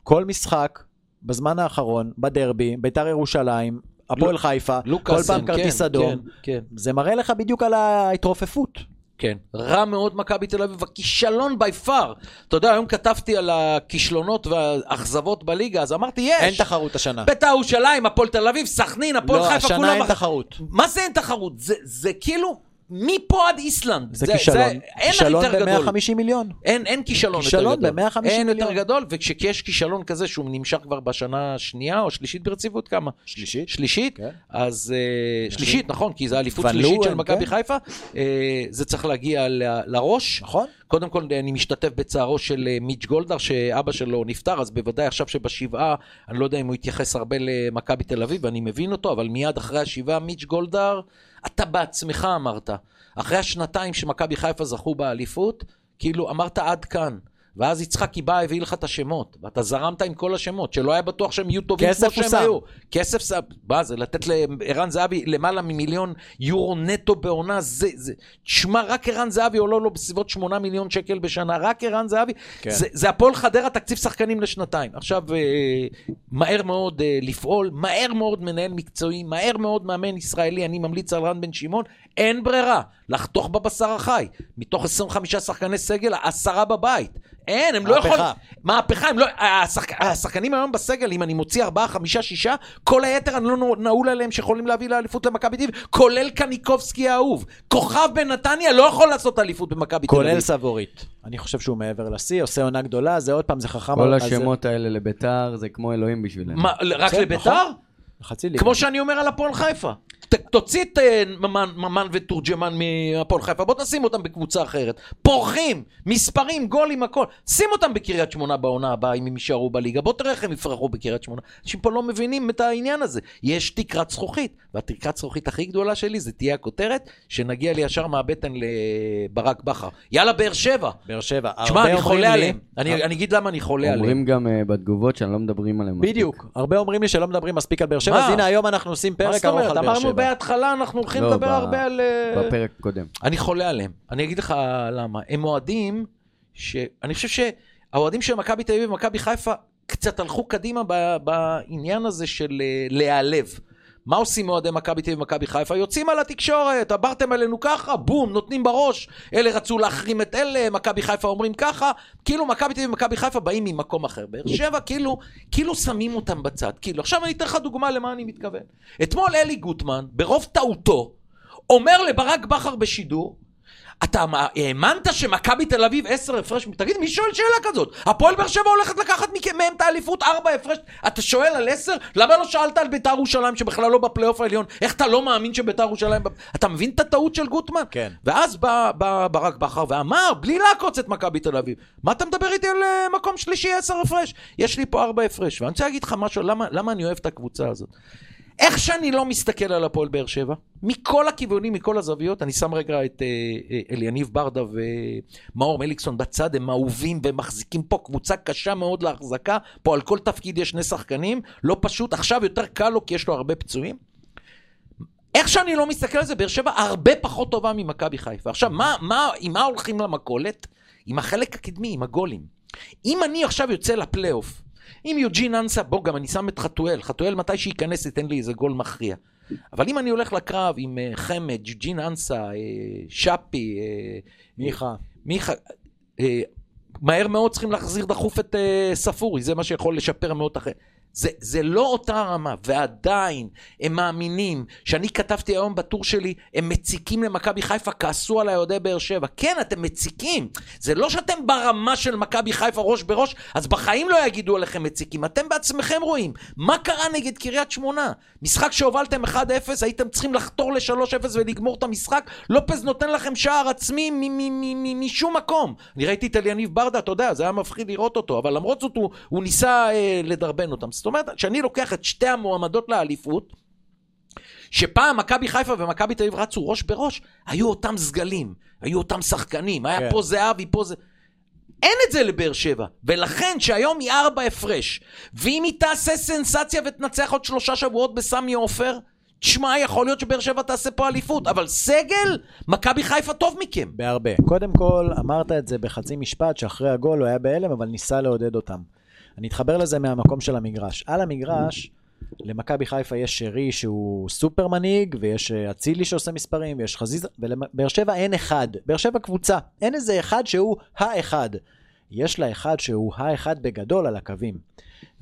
כל משחק, בזמן האחרון, בדרבי, ביתר ירושלים, הפועל חיפה, כל פעם כרטיס כן, אדום. כן, כן, זה מראה לך בדיוק על ההתרופפות. כן. רע מאוד מכבי תל אביב, הכישלון בי פאר. אתה יודע, היום כתבתי על הכישלונות והאכזבות בליגה, אז אמרתי, יש. אין תחרות השנה. בית"ר ירושלים, הפועל תל אביב, סכנין, הפועל לא, חיפה, השנה כולם... אין אח- תחרות. מה זה אין תחרות? זה, זה כאילו מפה עד איסלנד. זה כישלון. אין כישלון יותר גדול. ב-150 מיליון. אין, אין כישלון, כישלון יותר גדול. ב-150 אין מיליון. יותר גדול, וכשיש כישלון כזה שהוא נמשך כבר בשנה השנייה או שלישית ברציפות, כמה? שלישית. שלישית? כן. אז אה, שלישית, נכון, כי זה אליפות שלישית של מכבי כן. חיפה. אה, זה צריך להגיע ל- לראש. נכון? קודם כל, אני משתתף בצערו של אה, מיץ' גולדהר, שאבא שלו נפטר, אז בוודאי עכשיו שבשבעה, אני לא יודע אם הוא יתייחס הרבה למכבי תל אביב, אני מבין אותו, אבל מיד אחרי השבעה, מיץ' גולדהר, אתה בעצמך אמרת, אחרי השנתיים שמכבי חיפה זכו באליפות, כאילו אמרת עד כאן. ואז יצחקי בא, הביא לך את השמות, ואתה זרמת עם כל השמות, שלא היה בטוח שהם יהיו טובים כמו שהם שם. היו. כסף, ס- מה זה, לתת לערן זהבי למעלה ממיליון יורו נטו בעונה, זה, זה, תשמע, רק ערן זהבי עולה לו בסביבות 8 מיליון שקל בשנה, רק ערן זהבי, כן. זה, זה הפועל חדרה תקציב שחקנים לשנתיים. עכשיו, אה, מהר מאוד אה, לפעול, מהר מאוד מנהל מקצועי, מהר מאוד מאמן ישראלי, אני ממליץ על רן בן שמעון, אין ברירה, לחתוך בבשר החי. מתוך 25 שחקני סגל, עשרה בבית. אין, הם לא מהפכה. יכולים... מהפכה, הם לא... השחק... השחקנים היום בסגל, אם אני מוציא ארבעה, חמישה, שישה, כל היתר אני לא נעול עליהם שיכולים להביא לאליפות למכבי תל אביב, כולל קניקובסקי האהוב. כוכב בנתניה לא יכול לעשות אליפות במכבי תל אביב. כולל סבורית. אני חושב שהוא מעבר לשיא, עושה עונה גדולה, זה עוד פעם, זה חכם. כל השמות האלה לביתר זה כמו אלוהים בשבילם. מה, רק בסדר, לביתר? נכון. חצי ליגה. כמו שאני אומר על הפועל חיפה. ת, תוציא את אה, ממן, ממן ותורג'מן מהפועל חיפה, בוא תשים אותם בקבוצה אחרת. פורחים, מספרים, גולים, הכל. שים אותם בקריית שמונה בעונה הבאה, אם הם יישארו בליגה. בוא תראה איך הם יפרחו בקריית שמונה. אנשים פה לא מבינים את העניין הזה. יש תקרת זכוכית, והתקרת זכוכית הכי גדולה שלי זה תהיה הכותרת, שנגיע לי ישר מהבטן לברק בכר. יאללה, באר שבע. באר שבע. תשמע, אני חולה לי- עליהם. אני אני אגיד למה אני חולה עליהם. אומרים גם אה, בתגובות שלא מדברים עליהם מספיק. בדיוק. הרבה אומרים לי שלא מדברים מספיק על באר שבע, מה? אז הנה היום אנחנו עושים פרק ארוך? על באר שבע. בהתחלה, אנחנו הולכים לא, לדבר ב- הרבה על... אה, בפרק הקודם. אני חולה עליהם. אני אגיד לך למה. הם אוהדים ש... אני חושב שהאוהדים של מכבי תל אביב ומכבי חיפה קצת הלכו קדימה ב... בעניין הזה של אה, להיעלב. מה עושים אוהדי מכבי תל אביב ומכבי חיפה? יוצאים על התקשורת, עברתם עלינו ככה, בום, נותנים בראש. אלה רצו להחרים את אלה, מכבי חיפה אומרים ככה. כאילו מכבי תל אביב ומכבי חיפה באים ממקום אחר. באר שבע כאילו, כאילו שמים אותם בצד. כאילו, עכשיו אני אתן לך דוגמה למה אני מתכוון. אתמול אלי גוטמן, ברוב טעותו, אומר לברק בכר בשידור, אתה האמנת שמכבי תל אביב עשר הפרש? תגיד, מי שואל שאלה כזאת? הפועל באר שבע הולכת לקחת מהם את האליפות ארבע הפרש? אתה שואל על עשר? למה לא שאלת על ביתר ירושלים שבכלל לא בפלייאוף העליון? איך אתה לא מאמין שביתר ירושלים... אתה מבין את הטעות של גוטמן? כן. ואז בא, בא ברק בכר ואמר, בלי לעקוץ את מכבי תל אביב, מה אתה מדבר איתי על אה, מקום שלישי עשר הפרש? יש לי פה ארבע הפרש. ואני רוצה להגיד לך משהו, למה, למה אני אוהב את הקבוצה הזאת? איך שאני לא מסתכל על הפועל באר שבע, מכל הכיוונים, מכל הזוויות, אני שם רגע את אה, אה, אליניב ברדה ומאור מליקסון בצד, הם אהובים ומחזיקים פה קבוצה קשה מאוד להחזקה, פה על כל תפקיד יש שני שחקנים, לא פשוט, עכשיו יותר קל לו כי יש לו הרבה פצועים. איך שאני לא מסתכל על זה, באר שבע הרבה פחות טובה ממכבי חיפה. עכשיו, מה, מה, עם מה הולכים למכולת? עם החלק הקדמי, עם הגולים. אם אני עכשיו יוצא לפלייאוף, אם יוג'ין אנסה, בוא, גם אני שם את חתואל, חתואל מתי שייכנס ייתן לי איזה גול מכריע. אבל אם אני הולך לקרב עם אה, חמד, יוג'ין אנסה, אה, שפי, אה, מיכה. מיכה, מהר מאוד צריכים להחזיר דחוף את ספורי, זה מה שיכול לשפר מאוד אחרי. זה, זה לא אותה רמה, ועדיין הם מאמינים שאני כתבתי היום בטור שלי, הם מציקים למכבי חיפה, כעסו עליי אוהדי באר שבע. כן, אתם מציקים. זה לא שאתם ברמה של מכבי חיפה ראש בראש, אז בחיים לא יגידו עליכם מציקים. אתם בעצמכם רואים. מה קרה נגד קריית שמונה? משחק שהובלתם 1-0, הייתם צריכים לחתור ל-3-0 ולגמור את המשחק. לופז נותן לכם שער עצמי משום מקום. אני ראיתי את אליניב ברדה, אתה יודע, זה היה מפחיד לראות אותו, אבל למרות זאת הוא, הוא ניסה אה, לדרבן אותם. זאת אומרת, כשאני לוקח את שתי המועמדות לאליפות, שפעם מכבי חיפה ומכבי תל אביב רצו ראש בראש, היו אותם סגלים, היו אותם שחקנים, היה כן. פה זהבי, פה זה... אין את זה לבאר שבע, ולכן שהיום היא ארבע הפרש, ואם היא תעשה סנסציה ותנצח עוד שלושה שבועות בסמי עופר, תשמע, יכול להיות שבאר שבע תעשה פה אליפות, אבל סגל, מכבי חיפה טוב מכם. בהרבה. קודם כל, אמרת את זה בחצי משפט, שאחרי הגול הוא היה בהלם, אבל ניסה לעודד אותם. אני אתחבר לזה מהמקום של המגרש. על המגרש, למכבי חיפה יש שרי שהוא סופר מנהיג, ויש אה, אצילי שעושה מספרים, ויש חזיזה, ולבאר שבע אין אחד. באר שבע קבוצה. אין איזה אחד שהוא האחד. יש לה אחד שהוא האחד בגדול על הקווים.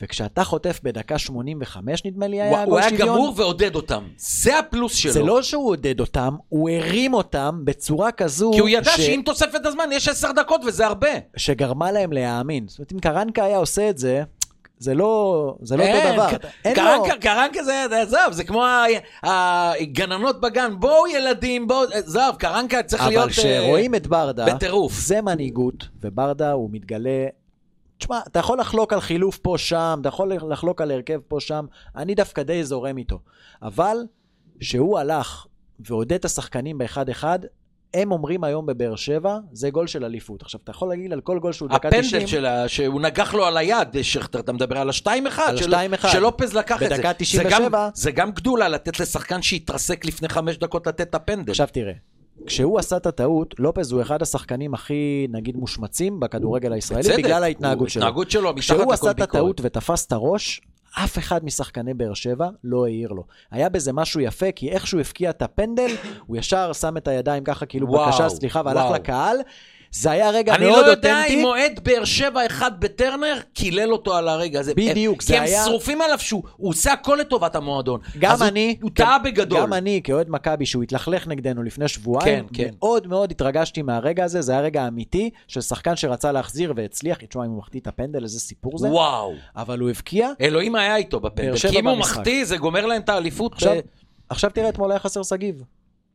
וכשאתה חוטף בדקה 85, נדמה לי, היה הוא, הוא גול היה שוויון. גמור ועודד אותם. זה הפלוס שלו. זה לא שהוא עודד אותם, הוא הרים אותם בצורה כזו... כי הוא ידע ש- שעם תוספת הזמן יש עשר דקות וזה הרבה. שגרמה להם להאמין. זאת אומרת, אם קרנקה היה עושה את זה, זה לא, זה לא אותו אין, דבר. ק- אין לו... קרנקה, קרנקה זה, עזוב, זה כמו הגננות בגן, בואו ילדים, בואו, עזוב, קרנקה צריך להיות... אבל כשרואים את ברדה, בטירוף. זה מנהיגות, וברדה הוא מתגלה... תשמע, אתה יכול לחלוק על חילוף פה שם, אתה יכול לחלוק על הרכב פה שם, אני דווקא די זורם איתו. אבל שהוא הלך ועודד את השחקנים באחד-אחד, הם אומרים היום בבאר שבע, זה גול של אליפות. עכשיו, אתה יכול להגיד על כל גול שהוא דקה 90... הפנדל שלה, שהוא נגח לו על היד, שכטר, אתה מדבר על ה-2-1. על של- ה-2-1. שלופז לקח את זה. בדקה זה גם- 97. זה גם גדולה לתת לשחקן שהתרסק לפני חמש דקות לתת את הפנדל. עכשיו תראה, כשהוא עשה את הטעות, לופז הוא אחד השחקנים הכי, נגיד, מושמצים בכדורגל הישראלי, בצדק, בגלל ההתנהגות שלו. ההתנהגות שלו, מתחת כשהוא לכל עשה את ביקורת. הטעות ותפס את הראש, אף אחד משחקני באר שבע לא העיר לו. היה בזה משהו יפה, כי איך שהוא הפקיע את הפנדל, הוא ישר שם את הידיים ככה, כאילו וואו, בקשה, סליחה, והלך וואו. לקהל. זה היה רגע אני מאוד לא יודע אותנטי. אם אוהד באר שבע אחד בטרנר קילל אותו על הרגע הזה. בדיוק, כי זה הם היה- שרופים עליו שהוא הוא עושה הכל לטובת המועדון. גם אני, הוא טעה בגדול. גם אני, כאוהד מכבי, שהוא התלכלך נגדנו לפני שבועיים, כן, כן. מאוד מאוד התרגשתי מהרגע הזה, זה היה רגע אמיתי של שחקן שרצה להחזיר והצליח, תשמע, אם הוא מחטיא את הפנדל, איזה סיפור זה, וואו. אבל הוא הבקיע. אלוהים היה איתו בפנדל. כי אם הוא. מחטיא, זה גומר להם את האליפות. עכשיו, ב- עכשיו תראה, אתמול היה חסר שגיב.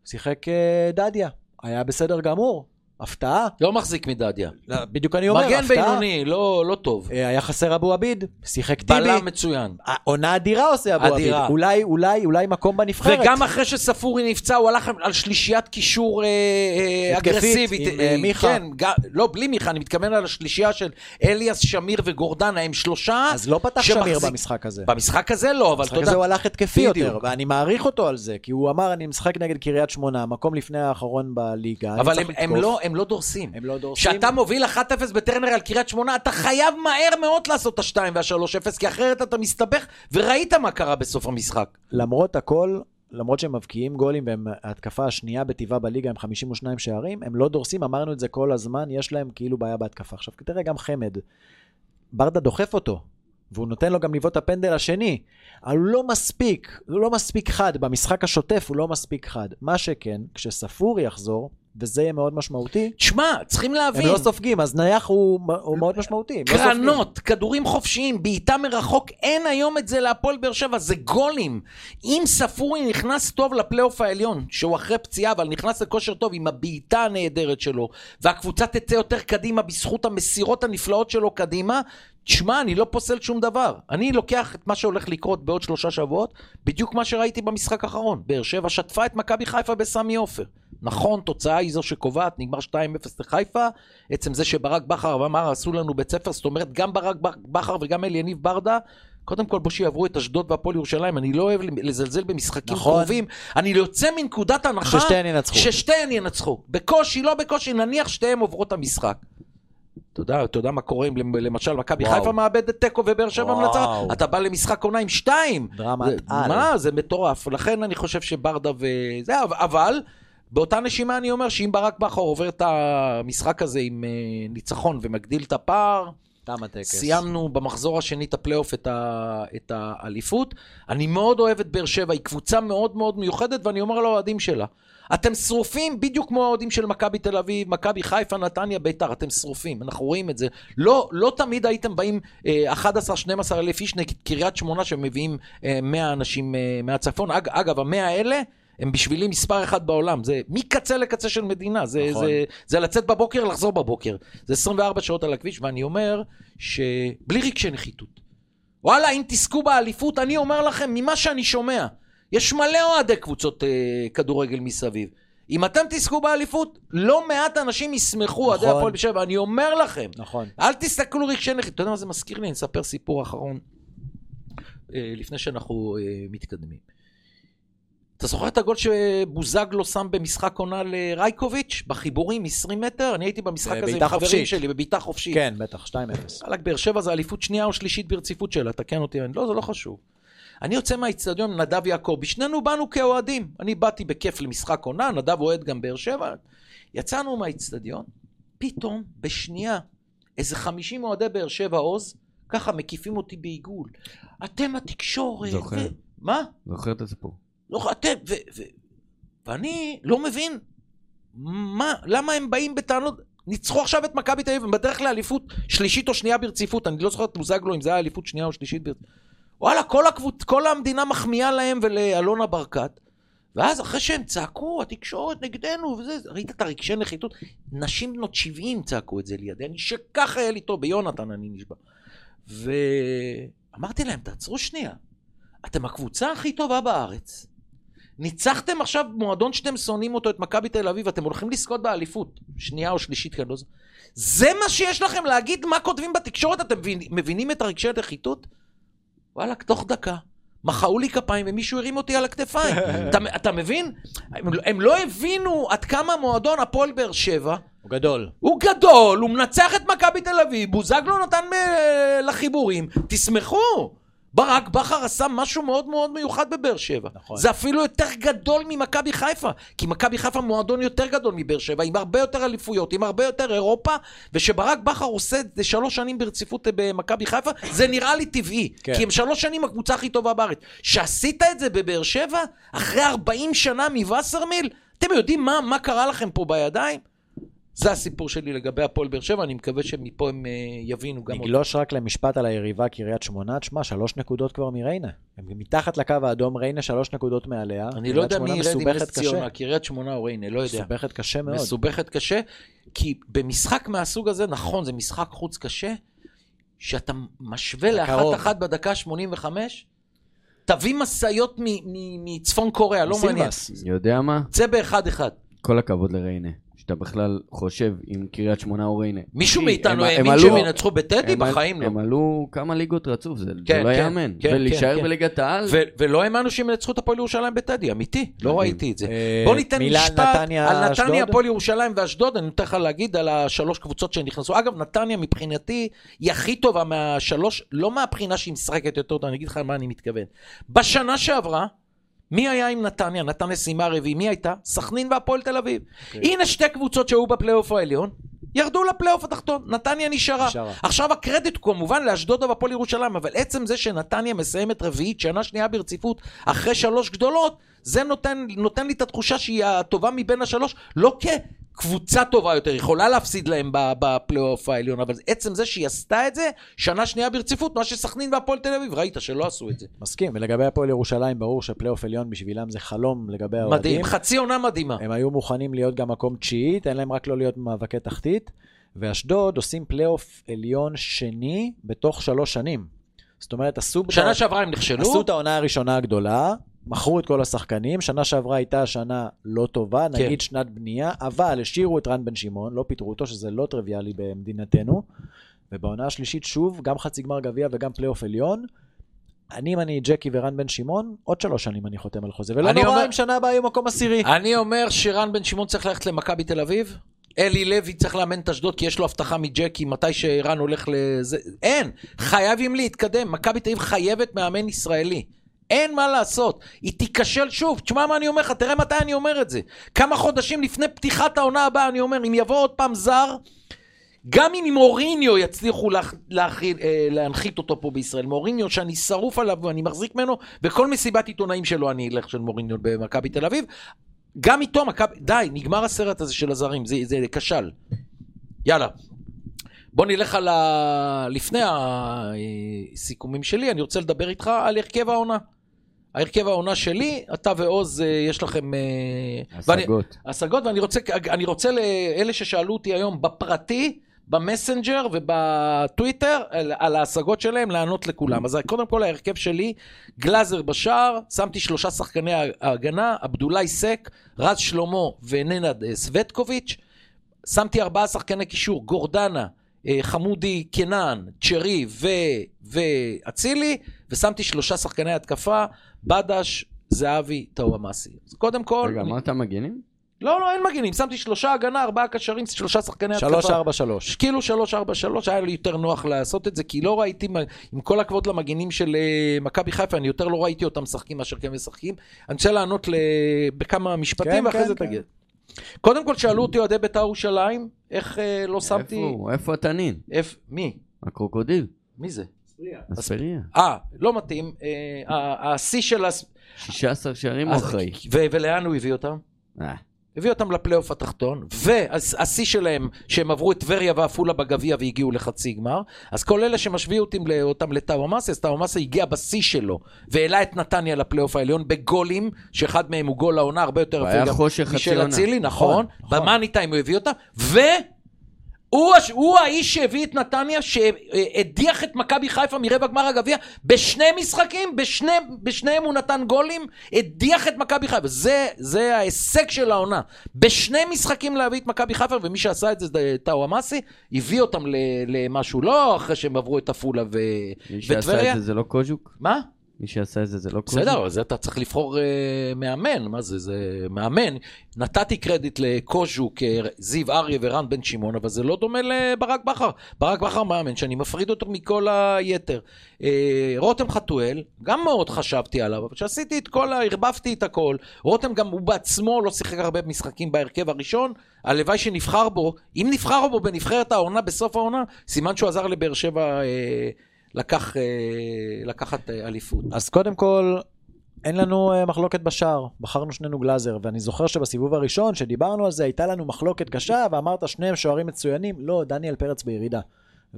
שיחק אה, דדיה, היה בסדר גמור, הפתעה. לא מחזיק מדדיה. בדיוק אני אומר, מגן הפתעה. בינוני, לא לא טוב. אה, היה חסר אבו עביד, שיחק טיבי. בלם מצוין. עונה אדירה עושה אבו עביד. אולי, אולי, אולי מקום בנבחרת. וגם אחרי שספורי נפצע, הוא הלך על שלישיית קישור אה, אה, אגרסיבית. עם, אה, מיכה. כן, לא, בלי מיכה, אני מתכוון על השלישייה של אליאס, שמיר וגורדנה, הם שלושה. אז לא פתח שמיר במשחק הזה. במשחק הזה לא, אבל במשחק אתה הזה. הוא הלך התקפי. יותר, ואני מעריך אותו על זה, כי הוא אמר, אני משחק נגד קריית שמונה, מקום לפני האחרון בליגה. אבל הם, הם, לתקוף." לא, הם לא דורסים. הם לא דורסים. כשאתה מוביל 1-0 בטרנר על קריית שמונה, אתה חייב מהר מאוד לעשות את ה-2 וה-3-0, כי אחרת אתה מסתבך, וראית מה קרה בסוף המשחק. למרות הכל, למרות שהם מבקיעים גולים והם ההתקפה השנייה בטבעה בליגה עם 52 שערים, הם לא דורסים, אמרנו את זה כל הזמן, יש להם כאילו בעיה בהתקפה. עכשיו תראה גם חמד, ברדה דוחף אותו, והוא נותן לו גם לבעוט את הפנדל השני, אבל הוא לא מספיק, הוא לא מספיק חד, במשחק השוטף הוא לא מספיק חד. מה שכן, כשספורי יחזור, וזה יהיה מאוד משמעותי, תשמע, צריכים להבין. הם לא סופגים, אז נייח הוא, הוא מאוד משמעותי. הם לא. קרנות, כדורים חופשיים, בעיטה מרחוק, אין היום את זה להפועל באר שבע, זה גולים. אם ספורי נכנס טוב לפלייאוף העליון, שהוא אחרי פציעה, אבל נכנס לכושר טוב עם הבעיטה הנהדרת שלו, והקבוצה תצא יותר קדימה בזכות המסירות הנפלאות שלו קדימה, תשמע, אני לא פוסל שום דבר. אני לוקח את מה שהולך לקרות בעוד שלושה שבועות, בדיוק מה שראיתי במשחק האחרון. באר שבע שטפה את מכבי חיפה בסמי עופר. נכון, תוצאה היא זו שקובעת, נגמר 2-0 לחיפה. עצם זה שברק בכר אמר, עשו לנו בית ספר, זאת אומרת, גם ברק בכר וגם אליניב ברדה, קודם כל בוא שיעברו את אשדוד והפועל ירושלים, אני לא אוהב לזלזל במשחקים נכון. קרובים. אני יוצא מנקודת הנחה... ששתיהן ינצחו. ששתיהן ינצחו. בקושי, לא בקושי, נניח שתיהן עוברות את המשחק. אתה יודע, אתה יודע מה קורה אם למשל מכבי. חיפה מאבדת תיקו ובאר שבע. מנצחת? אתה בא למשחק עונה עם שתיים. דרמת על. מה, זה מטורף. לכן אני חושב שברדה וזה, אבל באותה נשימה אני אומר שאם ברק בכר עובר את המשחק הזה עם אה, ניצחון ומגדיל את הפער, תם הטקס. סיימנו במחזור השני את הפלייאוף את, ה, את האליפות. אני מאוד אוהב את באר שבע, היא קבוצה מאוד מאוד מיוחדת, ואני אומר לאוהדים שלה, אתם שרופים בדיוק כמו האוהדים של מכבי תל אביב, מכבי חיפה, נתניה, ביתר, אתם שרופים, אנחנו רואים את זה. לא, לא תמיד הייתם באים אה, 11-12 אלף איש נגד קריית שמונה שמביאים אה, 100 אנשים אה, מהצפון. אג, אגב, המאה האלה... הם בשבילי מספר אחד בעולם, זה מקצה לקצה של מדינה, זה, נכון. זה, זה לצאת בבוקר, לחזור בבוקר. זה 24 שעות על הכביש, ואני אומר שבלי רגשי נחיתות. וואלה, אם תזכו באליפות, אני אומר לכם, ממה שאני שומע, יש מלא אוהדי קבוצות אה, כדורגל מסביב. אם אתם תזכו באליפות, לא מעט אנשים ישמחו, אוהדי נכון. הפועל באר שבע, אני אומר לכם. נכון. אל תסתכלו רגשי נחיתות. אתה יודע מה זה מזכיר לי? אני אספר סיפור אחרון, אה, לפני שאנחנו אה, מתקדמים. אתה זוכר את הגול שבוזגלו שם במשחק עונה לרייקוביץ', בחיבורים 20 מטר? אני הייתי במשחק הזה עם חברים חופשית. שלי, בבעיטה חופשית. כן, בטח, 2-0. וואלכ, באר שבע זה אליפות שנייה או שלישית ברציפות שלה, תקן אותי, אני- לא, זה לא חשוב. אני יוצא מהאיצטדיון עם נדב יעקבי, שנינו באנו כאוהדים. אני באתי בכיף למשחק עונה, נדב אוהד גם באר שבע. יצאנו מהאיצטדיון, פתאום, בשנייה, איזה 50 אוהדי באר שבע עוז, ככה מקיפים אותי בעיגול. אתם התקשורת. זוכר. ו- מה? זוכר את הסיפור. לא, אתם, ו, ו, ואני לא מבין, מה, למה הם באים בטענות, ניצחו עכשיו את מכבי תל אביב, הם בדרך לאליפות שלישית או שנייה ברציפות, אני לא זוכר את בוזגלו אם זה היה אליפות שנייה או שלישית ברציפות. וואלה, כל, הקבוצ... כל המדינה מחמיאה להם ולאלונה ברקת, ואז אחרי שהם צעקו, התקשורת נגדנו וזה, ראית את הרגשי נחיתות? נשים בנות 70 צעקו את זה לידי, אני שככה היה לי טוב, ביונתן אני נשבע. ואמרתי להם, תעצרו שנייה, אתם הקבוצה הכי טובה בארץ. ניצחתם עכשיו מועדון שאתם שונאים אותו, את מכבי תל אביב, אתם הולכים לזכות באליפות, שנייה או שלישית, אני לא זוכר. זה מה שיש לכם להגיד מה כותבים בתקשורת? אתם מבין- מבינים את הרגשי הנחיתות? וואלה, תוך דקה. מחאו לי כפיים ומישהו הרים אותי על הכתפיים. אתה, אתה מבין? הם, הם לא הבינו עד כמה מועדון הפועל באר שבע הוא גדול. הוא גדול, הוא מנצח את מכבי תל אביב, בוזגלו נתן אה, לחיבורים, תשמחו. ברק בכר עשה משהו מאוד מאוד מיוחד בבאר שבע. נכון. זה אפילו יותר גדול ממכבי חיפה, כי מכבי חיפה מועדון יותר גדול מבאר שבע, עם הרבה יותר אליפויות, עם הרבה יותר אירופה, ושברק בכר עושה את זה שלוש שנים ברציפות אה, במכבי חיפה, זה נראה לי טבעי. כן. כי הם שלוש שנים הקבוצה הכי טובה בארץ. שעשית את זה בבאר שבע, אחרי 40 שנה מווסרמיל, אתם יודעים מה, מה קרה לכם פה בידיים? זה הסיפור שלי לגבי הפועל באר שבע, אני מקווה שמפה הם אה, יבינו גם. נגלוש רק למשפט על היריבה קריית שמונה, תשמע, שלוש נקודות כבר מריינה. הם מתחת לקו האדום, ריינה שלוש נקודות מעליה. אני לא יודע מי ירד עם נס. ציונה, קריית שמונה או ריינה, לא יודע. מסובכת קשה מאוד. מסובכת קשה, כי במשחק מהסוג הזה, נכון, זה משחק חוץ קשה, שאתה משווה לאחת. אחת בדקה 85, תביא משאיות מ- מ- מצפון קוריאה, לא מעניין. יודע מה? צא באחד אחד. כל הכבוד לריינה. שאתה בכלל חושב עם קריית שמונה או ריינה. מישהו מאיתנו האמין שהם ינצחו בטדי? בחיים לא. הם עלו כמה ליגות רצוף, זה כן, לא כן, יאמן. כן, ולהישאר כן. בליגת העל, ולא האמנו שהם ינצחו את הפועל ירושלים בטדי, אמיתי, לא מדהים. ראיתי את זה. אה, בוא ניתן משפט על נתניה? הפועל ירושלים ואשדוד, אני נותן לך להגיד על השלוש קבוצות שנכנסו. אגב, נתניה מבחינתי היא הכי טובה מהשלוש, לא מהבחינה שהיא משחקת יותר טוב, אני אגיד לך מה אני מתכוון. בשנה שעברה, מי היה עם נתניה? נתניה סיימה רביעי, מי הייתה? סכנין והפועל תל אביב. הנה שתי קבוצות שהיו בפלייאוף העליון, ירדו לפלייאוף התחתון, נתניה נשארה. נשארה. עכשיו הקרדיט הוא כמובן לאשדוד והפועל ירושלים, אבל עצם זה שנתניה מסיימת רביעית, שנה שנייה ברציפות, אחרי שלוש גדולות, זה נותן, נותן לי את התחושה שהיא הטובה מבין השלוש, לא כקבוצה טובה יותר, יכולה להפסיד להם בפלייאוף העליון, אבל עצם זה שהיא עשתה את זה, שנה שנייה ברציפות, מה שסכנין והפועל תל אביב, ראית שלא עשו את זה. מסכים, ולגבי הפועל ירושלים, ברור שפלייאוף עליון בשבילם זה חלום לגבי האוהדים. מדהים, חצי עונה מדהימה. הם היו מוכנים להיות גם מקום תשיעי, תן להם רק לא להיות במאבקי תחתית. ואשדוד עושים פלייאוף עליון שני בתוך שלוש שנים. זאת אומרת, עשו... שנה שעברה הם נכשלו, עשו את העונה הראשונה הגדולה, מכרו את כל השחקנים, שנה שעברה הייתה שנה לא טובה, כן. נגיד שנת בנייה, אבל השאירו את רן בן שמעון, לא פיטרו אותו, שזה לא טריוויאלי במדינתנו. ובעונה השלישית שוב, גם חצי גמר גביע וגם פלייאוף עליון. אני, אם אני ג'קי ורן בן שמעון, עוד שלוש שנים אני חותם על חוזה. ולא נורא אומר- אם שנה הבאה יהיו מקום עשירי. אני אומר שרן בן שמעון צריך ללכת למכבי תל אביב. אלי לוי צריך לאמן את אשדוד כי יש לו הבטחה מג'קי מתי שרן הולך לזה. אין, חייבים להתקדם. מכבי תל אביב חייבת מאמן ישראלי. אין מה לעשות. היא תיכשל שוב. תשמע מה אני אומר לך, תראה מתי אני אומר את זה. כמה חודשים לפני פתיחת העונה הבאה, אני אומר, אם יבוא עוד פעם זר, גם אם מוריניו יצליחו להח- להכיל- אה, להנחית אותו פה בישראל, מוריניו שאני שרוף עליו ואני מחזיק ממנו, בכל מסיבת עיתונאים שלו אני אלך של מוריניו במכבי תל אביב, גם איתו מכבי, די, נגמר הסרט הזה של הזרים, זה, זה כשל. יאללה. בוא נלך על ה... לפני הסיכומים שלי, אני רוצה לדבר איתך על הרכב העונה. ההרכב העונה שלי, אתה ועוז, אה, יש לכם... אה, ואני- השגות. השגות, ואני רוצה, אני רוצה לאלה ששאלו אותי היום בפרטי, במסנג'ר ובטוויטר, על, על ההשגות שלהם, לענות לכולם. אז קודם כל ההרכב שלי, גלאזר בשער, שמתי שלושה שחקני ההגנה, עבדולאי סק, רז שלמה וננד אה, סווטקוביץ', שמתי ארבעה שחקני קישור, גורדנה, חמודי קנן, צ'רי ו- ואצילי, ושמתי שלושה שחקני התקפה, בדש, זהבי, טאוואמאסי. אז קודם כל... רגע, אני- אמרת מגנים? לא, לא, אין מגנים. שמתי שלושה הגנה, ארבעה קשרים, שלושה שחקני התקפה. 3-4-3. כאילו 343, היה לי יותר נוח לעשות את זה, כי לא ראיתי, עם כל הכבוד למגינים של אה, מכבי חיפה, אני יותר לא ראיתי אותם משחקים מאשר כן משחקים. אני רוצה לענות ל... בכמה משפטים, כן, ואחרי כן, זה כן. תגיד. קודם כל, שאלו אותי אוהדי בית"ר ירושלים, איך אה, לא שמתי... איפה הוא? איפה התנין? איפה? מי? הקרוקודיל. מי זה? אספריה. אה, לא מתאים. אה, השיא של... הס- 16 שערים אחראי. ו- ולאן הוא הביא אותם? הביא אותם לפלייאוף התחתון, והשיא שלהם, שהם עברו את טבריה ועפולה בגביע והגיעו לחצי גמר, אז כל אלה שמשווים אותם, לטאוואמאסה, אז טאוואמאסה הגיע בשיא שלו, והעלה את נתניה לפלייאוף העליון בגולים, שאחד מהם הוא גול העונה, הרבה יותר יפה גם משל. אצילי, נכון, נכון. במאני טיים הוא הביא אותם, והוא הש- הוא האיש שהביא את נתניה, שהדיח את מכבי חיפה מרבע גמר הגביע בשני משחקים, בשני, בשניהם הוא נתן גולים, הדיח את מכבי חיפה. זה, זה ההישג של העונה. בשני משחקים להביא את מכבי חיפה, ומי שעשה את זה זה טאוואמאסי, הביא אותם למשהו, לא אחרי שהם עברו את עפולה ו... מי שעשה וטבריה. את זה זה לא קוז'וק? מה? מי שעשה את זה זה לא קוז'וק? בסדר, זה אתה צריך לבחור אה, מאמן, מה זה, זה מאמן. נתתי קרדיט לקוז'וק, אה, זיו אריה ורן בן שמעון, אבל זה לא דומה לברק בכר. ברק בכר מאמן שאני מפריד אותו מכל היתר. אה, רותם חתואל, גם מאוד חשבתי עליו, אבל כשעשיתי את כל ה... ערבבתי את הכל, רותם גם הוא בעצמו לא שיחק הרבה משחקים בהרכב הראשון, הלוואי שנבחר בו, אם נבחר בו בנבחרת העונה, בסוף העונה, סימן שהוא עזר לבאר שבע אה, לקח, אה, לקחת אה, אליפות. אז קודם כל, אין לנו אה, מחלוקת בשער. בחרנו שנינו גלאזר, ואני זוכר שבסיבוב הראשון, שדיברנו על זה, הייתה לנו מחלוקת קשה, ואמרת שניהם שוערים מצוינים. לא, דניאל פרץ בירידה.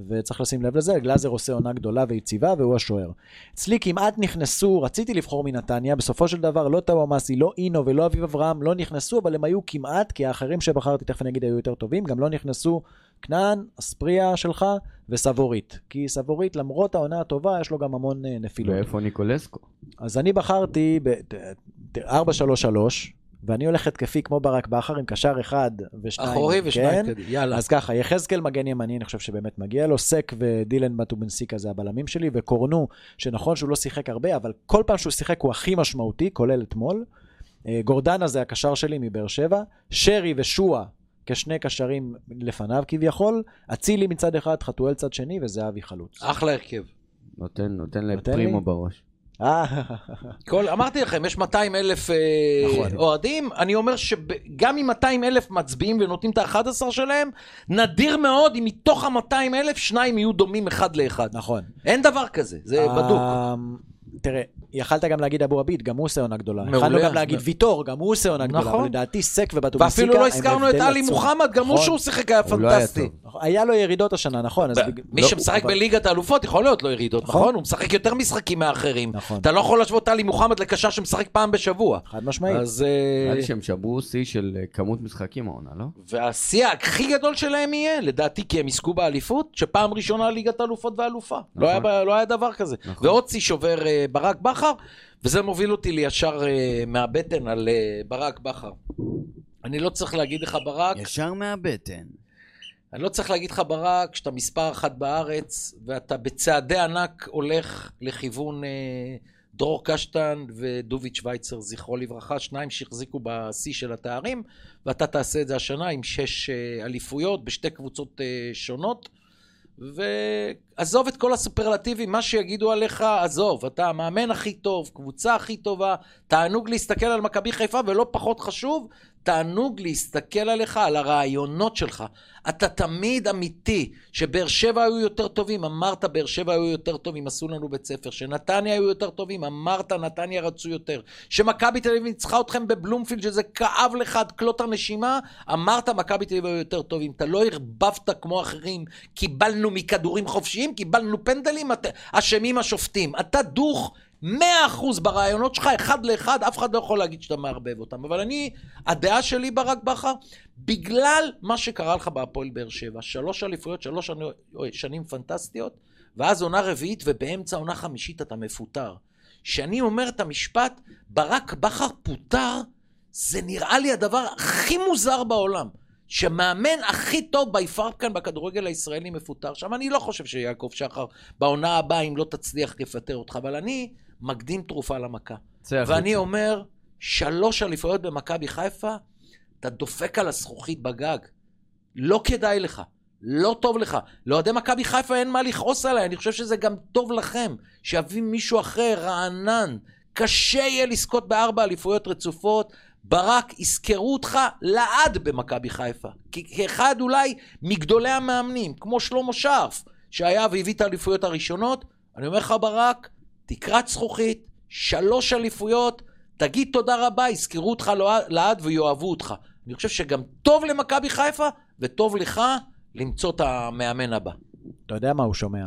וצריך לשים לב לזה, גלאזר עושה עונה גדולה ויציבה, והוא השוער. אצלי כמעט נכנסו, רציתי לבחור מנתניה, בסופו של דבר לא טאוואמאסי, לא אינו ולא אביב אברהם לא נכנסו, אבל הם היו כמעט, כי האחרים שבחרתי, תכף אני אגיד, היו יותר טובים, גם לא נכנסו כנען, אספריה שלך וסבורית. כי סבורית, למרות העונה הטובה, יש לו גם המון אה, נפילות. ואיפה ניקולסקו? אז אני בחרתי ב-4-3-3, ואני הולך התקפי כמו ברק בכר, עם קשר אחד ושניים. אחורי ושניים כן? קדימה, יאללה. אז ככה, יחזקאל מגן ימני, אני חושב שבאמת מגיע לו, סק ודילן בטובנסיקה זה הבלמים שלי, וקורנו, שנכון שהוא לא שיחק הרבה, אבל כל פעם שהוא שיחק הוא הכי משמעותי, כולל אתמול. אה, גורדנה זה הקשר שלי מבאר שבע, שרי ושועה כשני קשרים לפניו כביכול, אצילי מצד אחד, חתואל צד שני וזהבי חלוץ. אחלה הרכב. נותן, נותן לפרימו לי? בראש. אה, כל, אמרתי לכם, יש 200 אלף אה, נכון. אוהדים, אני אומר שגם אם 200 אלף מצביעים ונותנים את ה-11 שלהם, נדיר מאוד אם מתוך ה-200 אלף, שניים יהיו דומים אחד לאחד. נכון. אין דבר כזה, זה בדוק. אמ, תראה, יכלת גם להגיד אבו עביד, גם הוא עושה עונה גדולה. מעולה. יכלנו גם להגיד ויטור, גם הוא עושה עונה גדולה. נכון. אבל לדעתי סק ובטובנסיקה ואפילו לא הזכרנו את עלי. מוחמד, גם הוא נכון. שהוא שיחק היה לא היה פנטסטי. נכון. היה לו ירידות השנה, נכון. אז בג- מי לא, שמשחק אבל- בליגת האלופות יכול להיות לו ירידות, נכון. נכון? הוא משחק יותר משחקים מאחרים. נכון. אתה לא יכול להשוות עלי מוחמד לקשר שמשחק פעם בשבוע. חד משמעית. אז... אה, נראה לי שהם שברו שיא של אה, כמות משחקים העונה, לא? והשיא הכי גדול שלהם יהיה, לדעתי, כי הם יזכו באליפות, שפעם ראשונה ליגת האלופות ואלופה. לא, היה, ב- לא היה דבר כזה. נכון. ועוד שיא שובר אה, ברק בכר, וזה מוביל אותי לי ישר אה, מהבטן על אה, ברק בכר. אני לא צריך להגיד לך, ברק, ישר מהבטן. אני לא צריך להגיד לך, ברק, שאתה מספר אחת בארץ, ואתה בצעדי ענק הולך לכיוון אה, דרור קשטן ודוביץ' שווייצר, זכרו לברכה, שניים שהחזיקו בשיא של התארים, ואתה תעשה את זה השנה עם שש אה, אליפויות בשתי קבוצות אה, שונות, ועזוב את כל הסופרלטיבים, מה שיגידו עליך, עזוב, אתה המאמן הכי טוב, קבוצה הכי טובה, תענוג להסתכל על מכבי חיפה, ולא פחות חשוב, תענוג להסתכל עליך, על הרעיונות שלך. אתה תמיד אמיתי, שבאר שבע היו יותר טובים, אמרת באר שבע היו יותר טובים, עשו לנו בית ספר, שנתניה היו יותר טובים, אמרת נתניה רצו יותר, שמכבי תל אביב ניצחה אתכם בבלומפילד, שזה כאב לך עד כלות הנשימה, אמרת מכבי תל אביב היו יותר טובים, אתה לא ערבבת כמו אחרים, קיבלנו מכדורים חופשיים, קיבלנו פנדלים, אשמים השופטים. אתה דוך. מאה אחוז ברעיונות שלך, אחד לאחד, אף אחד לא יכול להגיד שאתה מערבב אותם. אבל אני, הדעה שלי ברק בכר, בגלל מה שקרה לך בהפועל באר שבע, שלוש אליפויות, שלוש שני- שנים פנטסטיות, ואז עונה רביעית, ובאמצע עונה חמישית אתה מפוטר. כשאני אומר את המשפט, ברק בכר פוטר, זה נראה לי הדבר הכי מוזר בעולם. שמאמן הכי טוב בי פאר כאן בכדורגל הישראלי מפוטר. עכשיו, אני לא חושב שיעקב שחר בעונה הבאה, אם לא תצליח, יפטר אותך, אבל אני מקדים תרופה למכה. ואני אומר, שלוש אליפויות במכבי חיפה, אתה דופק על הזכוכית בגג. לא כדאי לך, לא טוב לך. לאוהדי מכבי חיפה אין מה לכעוס עליי, אני חושב שזה גם טוב לכם. שיביא מישהו אחר, רענן. קשה יהיה לזכות בארבע אליפויות רצופות. ברק, יזכרו אותך לעד במכבי חיפה. כאחד אולי מגדולי המאמנים, כמו שלמה שרף, שהיה והביא את האליפויות הראשונות. אני אומר לך, ברק, תקרת זכוכית, שלוש אליפויות, תגיד תודה רבה, יזכרו אותך לעד- לעד ויאהבו אותך. אני חושב שגם טוב למכבי חיפה, וטוב לך למצוא את המאמן הבא. אתה יודע מה הוא שומע?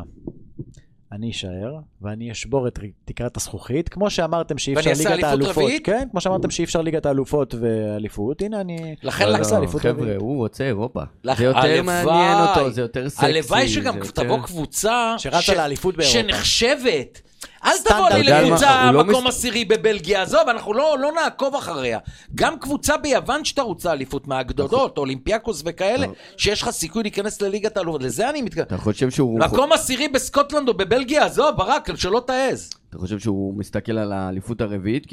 אני אשאר, ואני אשבור את תקרת הזכוכית, כמו שאמרתם שאי אפשר ואני אעשה ליגת אליפות האלופות. רביעית? כן, כמו שאמרתם שאי אפשר ליגת האלופות ואליפות, הנה אני... לכן לא, לא, אליפות חבר'ה, רביעית. הוא רוצה אירופה. לך- זה יותר הלוואי. מעניין אותו, זה יותר סקסי. הלוואי שגם יותר- תבוא קבוצה שרצה ש- לאליפות באירופה. שנחשבת. אל תבוא. לי לקבוצה לא מקום מס- עשירי בבלגיה, עזוב, אנחנו לא לא נעקוב אחריה. גם קבוצה ביוון שתרוץ על אליפות מהגדולות, אולימפיאקוס וכאלה, נכון. שיש לך סיכוי להיכנס לליגת האלופות, לזה אני מתכוון. אתה חושב שהוא... מקום עשירי בסקוטלנד או בבלגיה, עזוב, ברק, שלא תעז. אתה חושב שהוא מסתכל על האליפות הרביעית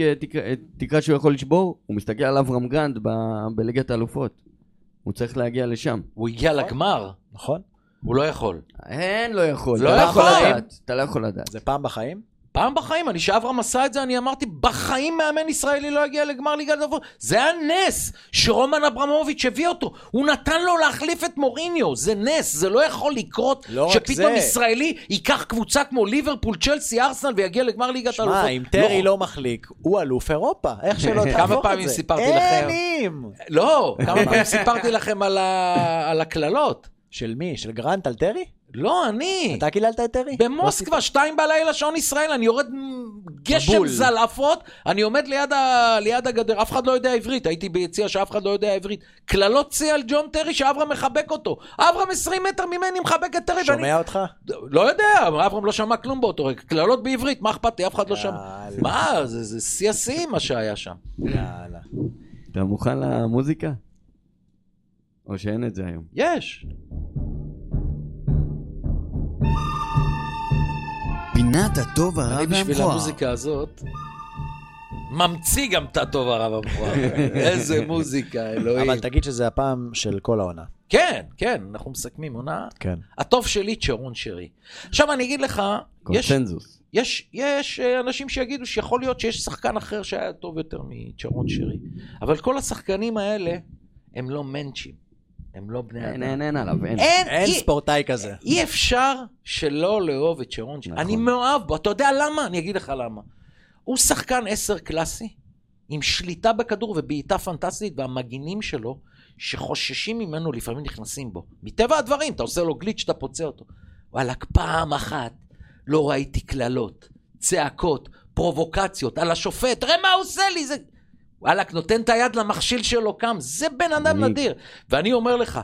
כתקרה שהוא יכול לשבור? הוא מסתכל על אברהם גרנד ב- בליגת האלופות. הוא צריך להגיע לשם. הוא הגיע לגמר, נכון? הוא לא יכול. אין, לא יכול. לא אתה יכול. לדעת. אתה לא יכול לדעת. זה פעם בחיים? פעם בחיים, אני שאברהם עשה את זה, אני אמרתי, בחיים מאמן ישראלי לא יגיע לגמר ליגת האלופות. זה היה נס שרומן אברמוביץ' הביא אותו. הוא נתן לו להחליף את מוריניו, זה נס, זה לא יכול לקרות לא שפתאום זה. ישראלי ייקח קבוצה כמו ליברפול, צ'לסי, ארסנל ויגיע לגמר ליגת האלופות. שמע, אם טרי לא מחליק, הוא אלוף אירופה, איך שלא כמה תהפוך את פעמים זה. סיפרתי לכם? אין! לא, כמה פעמים סיפרתי לכם על הקללות. של מי? של גרנט על טרי? לא, אני. אתה קיללת את טרי? לא במוסקבה, שתיים בלילה, שעון ישראל, אני יורד גשם מבול. זלעפות, אני עומד ליד, ה... ליד הגדר, אף אחד לא יודע עברית, הייתי ביציע שאף אחד לא יודע עברית. קללות שיא על ג'ון טרי שאברהם מחבק אותו. אברהם 20 מטר ממני מחבק את טרי, ואני... שומע אותך? לא יודע, אברהם לא שמע כלום באותו רגע. קללות בעברית, מה אכפת לי? אף אחד לא שמע. מה, זה זה שיא השיאים מה שהיה שם. יאללה. אתה מוכן למוזיקה? או שאין את זה היום? יש. פינת הטוב הרע אני בשביל והמכוער. המוזיקה הזאת, ממציא גם את הטוב הרב המכוער. איזה מוזיקה, אלוהים. אבל תגיד שזה הפעם של כל העונה. כן, כן, אנחנו מסכמים עונה. כן. הטוב שלי, צ'רון שרי. עכשיו אני אגיד לך, יש, קונצנזוס. יש, יש אה, אנשים שיגידו שיכול להיות שיש שחקן אחר שהיה טוב יותר מצ'רון שרי. אבל כל השחקנים האלה הם לא מענצ'ים. הם לא בני אין, אדם. אין, אין עליו, אין. אין, אין אי- ספורטאי כזה. אי אפשר שלא לאהוב את שרון. נכון. אני מאוהב בו, אתה יודע למה? אני אגיד לך למה. הוא שחקן עשר קלאסי, עם שליטה בכדור ובעיטה פנטסטית, והמגינים שלו, שחוששים ממנו, לפעמים נכנסים בו. מטבע הדברים, אתה עושה לו גליץ', אתה פוצע אותו. וואלכ, פעם אחת לא ראיתי קללות, צעקות, פרובוקציות על השופט, תראה מה הוא עושה לי, זה... וואלכ, נותן את היד למכשיל שלו, קם, זה בן אדם נדיר. ואני אומר לך,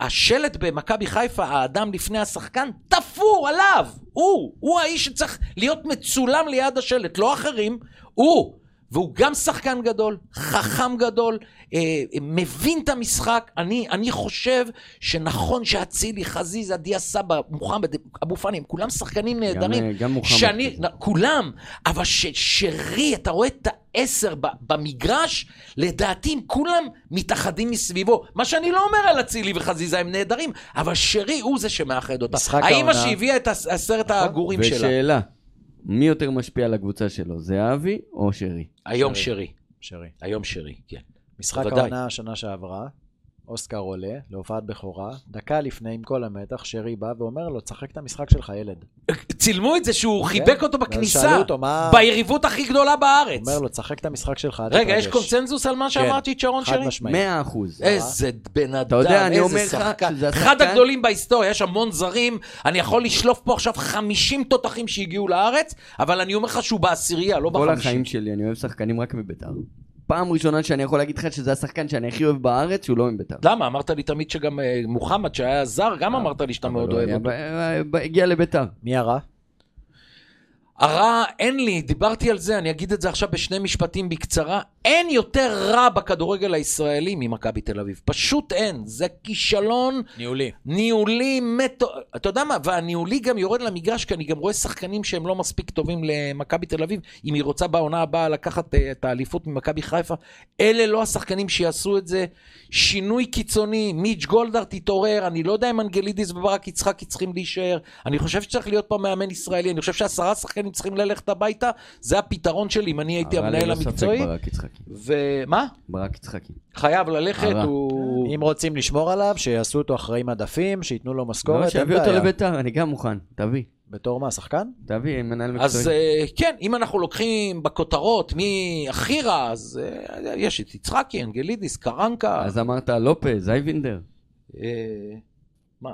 השלט במכבי חיפה, האדם לפני השחקן, תפור עליו! הוא, הוא האיש שצריך להיות מצולם ליד השלט, לא אחרים, הוא. והוא גם שחקן גדול, חכם גדול, אה, מבין את המשחק. אני, אני חושב שנכון שאצילי, חזיזה, דיה סבא, מוחמד, אבו פאני, הם כולם שחקנים נהדרים. גם, גם מוחמד. שאני, כולם, אבל ש- שרי, אתה רואה את העשר ב- במגרש, לדעתי כולם מתאחדים מסביבו. מה שאני לא אומר על אצילי וחזיזה, הם נהדרים, אבל שרי הוא זה שמאחד אותה. משחק האמא העונה- שהביאה את עשרת הגורים שלה. ושאלה, מי יותר משפיע על הקבוצה שלו, זהבי או שרי? היום שרי. שרי. שרי. היום שרי, כן. משחק. העונה השנה שעברה, אוסקר עולה להופעת בכורה, דקה לפני עם כל המתח, שרי בא ואומר לו, תשחק את המשחק שלך ילד. צילמו את זה שהוא כן. חיבק אותו בכניסה, שאלו אותו, מה- ביריבות הכי גדולה בארץ. אומר לו, תשחק את המשחק שלך, אל רגע, יש תתרגש." קונצנזוס על מה שאמרתי, את שרון חד שרי? משמעית. מאה אחוז. איזה בן אדם, יודע, אני איזה שחקן. שזה אחד הגדולים בהיסטוריה, יש המון זרים, אני יכול לשלוף פה עכשיו 50 תותחים שהגיעו לארץ, אבל אני אומר לך שהוא בעשירייה, לא כל בחמישים. החיים שלי אני אוהב שחקנים רק מביתר. פעם ראשונה שאני יכול להגיד לך שזה השחקן שאני הכי אוהב בארץ, שהוא לא מביתר. למה? אמרת לי תמיד שגם אה, מוחמד, שהיה זר, גם אמרת לי שאתה מאוד הוא אוהב אותו. ב- הגיע לביתר. מי הרע? הרע, אין לי, דיברתי על זה, אני אגיד את זה עכשיו בשני משפטים בקצרה. אין יותר רע בכדורגל הישראלי ממכבי תל אביב. פשוט אין. זה כישלון ניהולי. ניהולי מטו... אתה יודע מה? והניהולי גם יורד למגרש, כי אני גם רואה שחקנים שהם לא מספיק טובים למכבי תל אביב. אם היא רוצה בעונה הבאה לקחת אה, את האליפות ממכבי חיפה, אלה לא השחקנים שיעשו את זה. שינוי קיצוני, מיץ' גולדהר תתעורר, אני לא יודע אם אנגלידיס וברק יצחקי צריכים להישאר. אני חושב שצריך להיות פה מאמן ישראלי, אני חושב שעשרה שחקנים צריכים ללכת הביתה, זה הפתרון שלי אם אני הייתי המנהל המקצועי. יצחקי. ומה? ברק יצחקי. חייב ללכת, הרע. הוא... אם רוצים לשמור עליו, שיעשו אותו אחראי מדפים, שייתנו לו משכורת, לא, שיביא אותו. לביתר, אני גם מוכן. תביא. בתור מה, שחקן? תביא, מנהל אז מקצועי. אה, כן, אם אנחנו לוקחים בכותרות מי הכי רע, אז אה, יש את יצחקי, אנגלידיס, קרנקה. אז אמרת לופז, אייבינדר. אה, מה?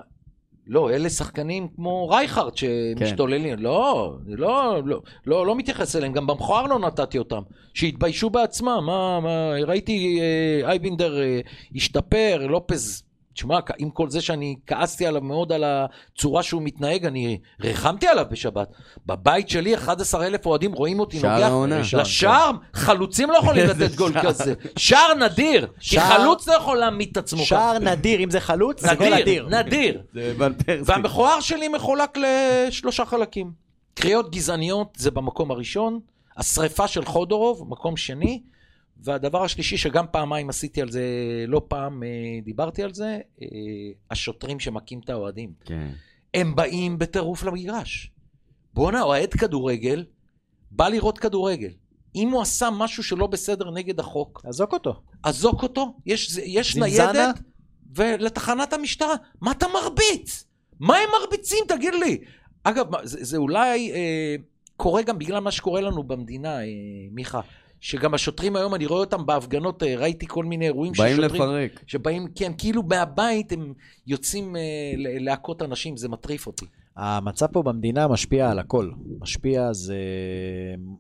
לא, אלה שחקנים כמו רייכרד שמשתוללים. לא, אני לא, לא, לא, לא מתייחס אליהם, גם במכוער לא נתתי אותם. שהתביישו בעצמם, מה, מה, ראיתי אה, אייבינדר אה, השתפר, לופז, תשמע, עם כל זה שאני כעסתי עליו מאוד על הצורה שהוא מתנהג, אני ריחמתי עליו בשבת. בבית שלי 11,000 אוהדים רואים אותי נוגח העונה. לשער, חלוצים לא יכולים לתת גול כזה. שער נדיר, כי חלוץ לא יכול להעמיד את עצמו ככה. שער נדיר, אם זה חלוץ, זה גול נדיר. נדיר. והמכוער שלי מחולק לשלושה חלקים. קריאות גזעניות זה במקום הראשון, השריפה של חודורוב, מקום שני, והדבר השלישי שגם פעמיים עשיתי על זה, לא פעם אה, דיברתי על זה, אה, השוטרים שמכים את האוהדים. כן. הם באים בטירוף למגרש. בואנה, אוהד כדורגל, בא לראות כדורגל. אם הוא עשה משהו שלא בסדר נגד החוק, תעזוק אותו. אזוק אותו, יש, יש? ניידת, ולתחנת המשטרה. מה אתה מרביץ? מה הם מרביצים, תגיד לי? אגב, זה, זה אולי אה, קורה גם בגלל מה שקורה לנו במדינה, אה, מיכה. שגם השוטרים היום, אני רואה אותם בהפגנות, אה, ראיתי כל מיני אירועים באים ששוטרים... לפרק. שבאים, כן, כאילו מהבית הם יוצאים אה, להכות אנשים, זה מטריף אותי. המצב פה במדינה משפיע על הכל. משפיע זה...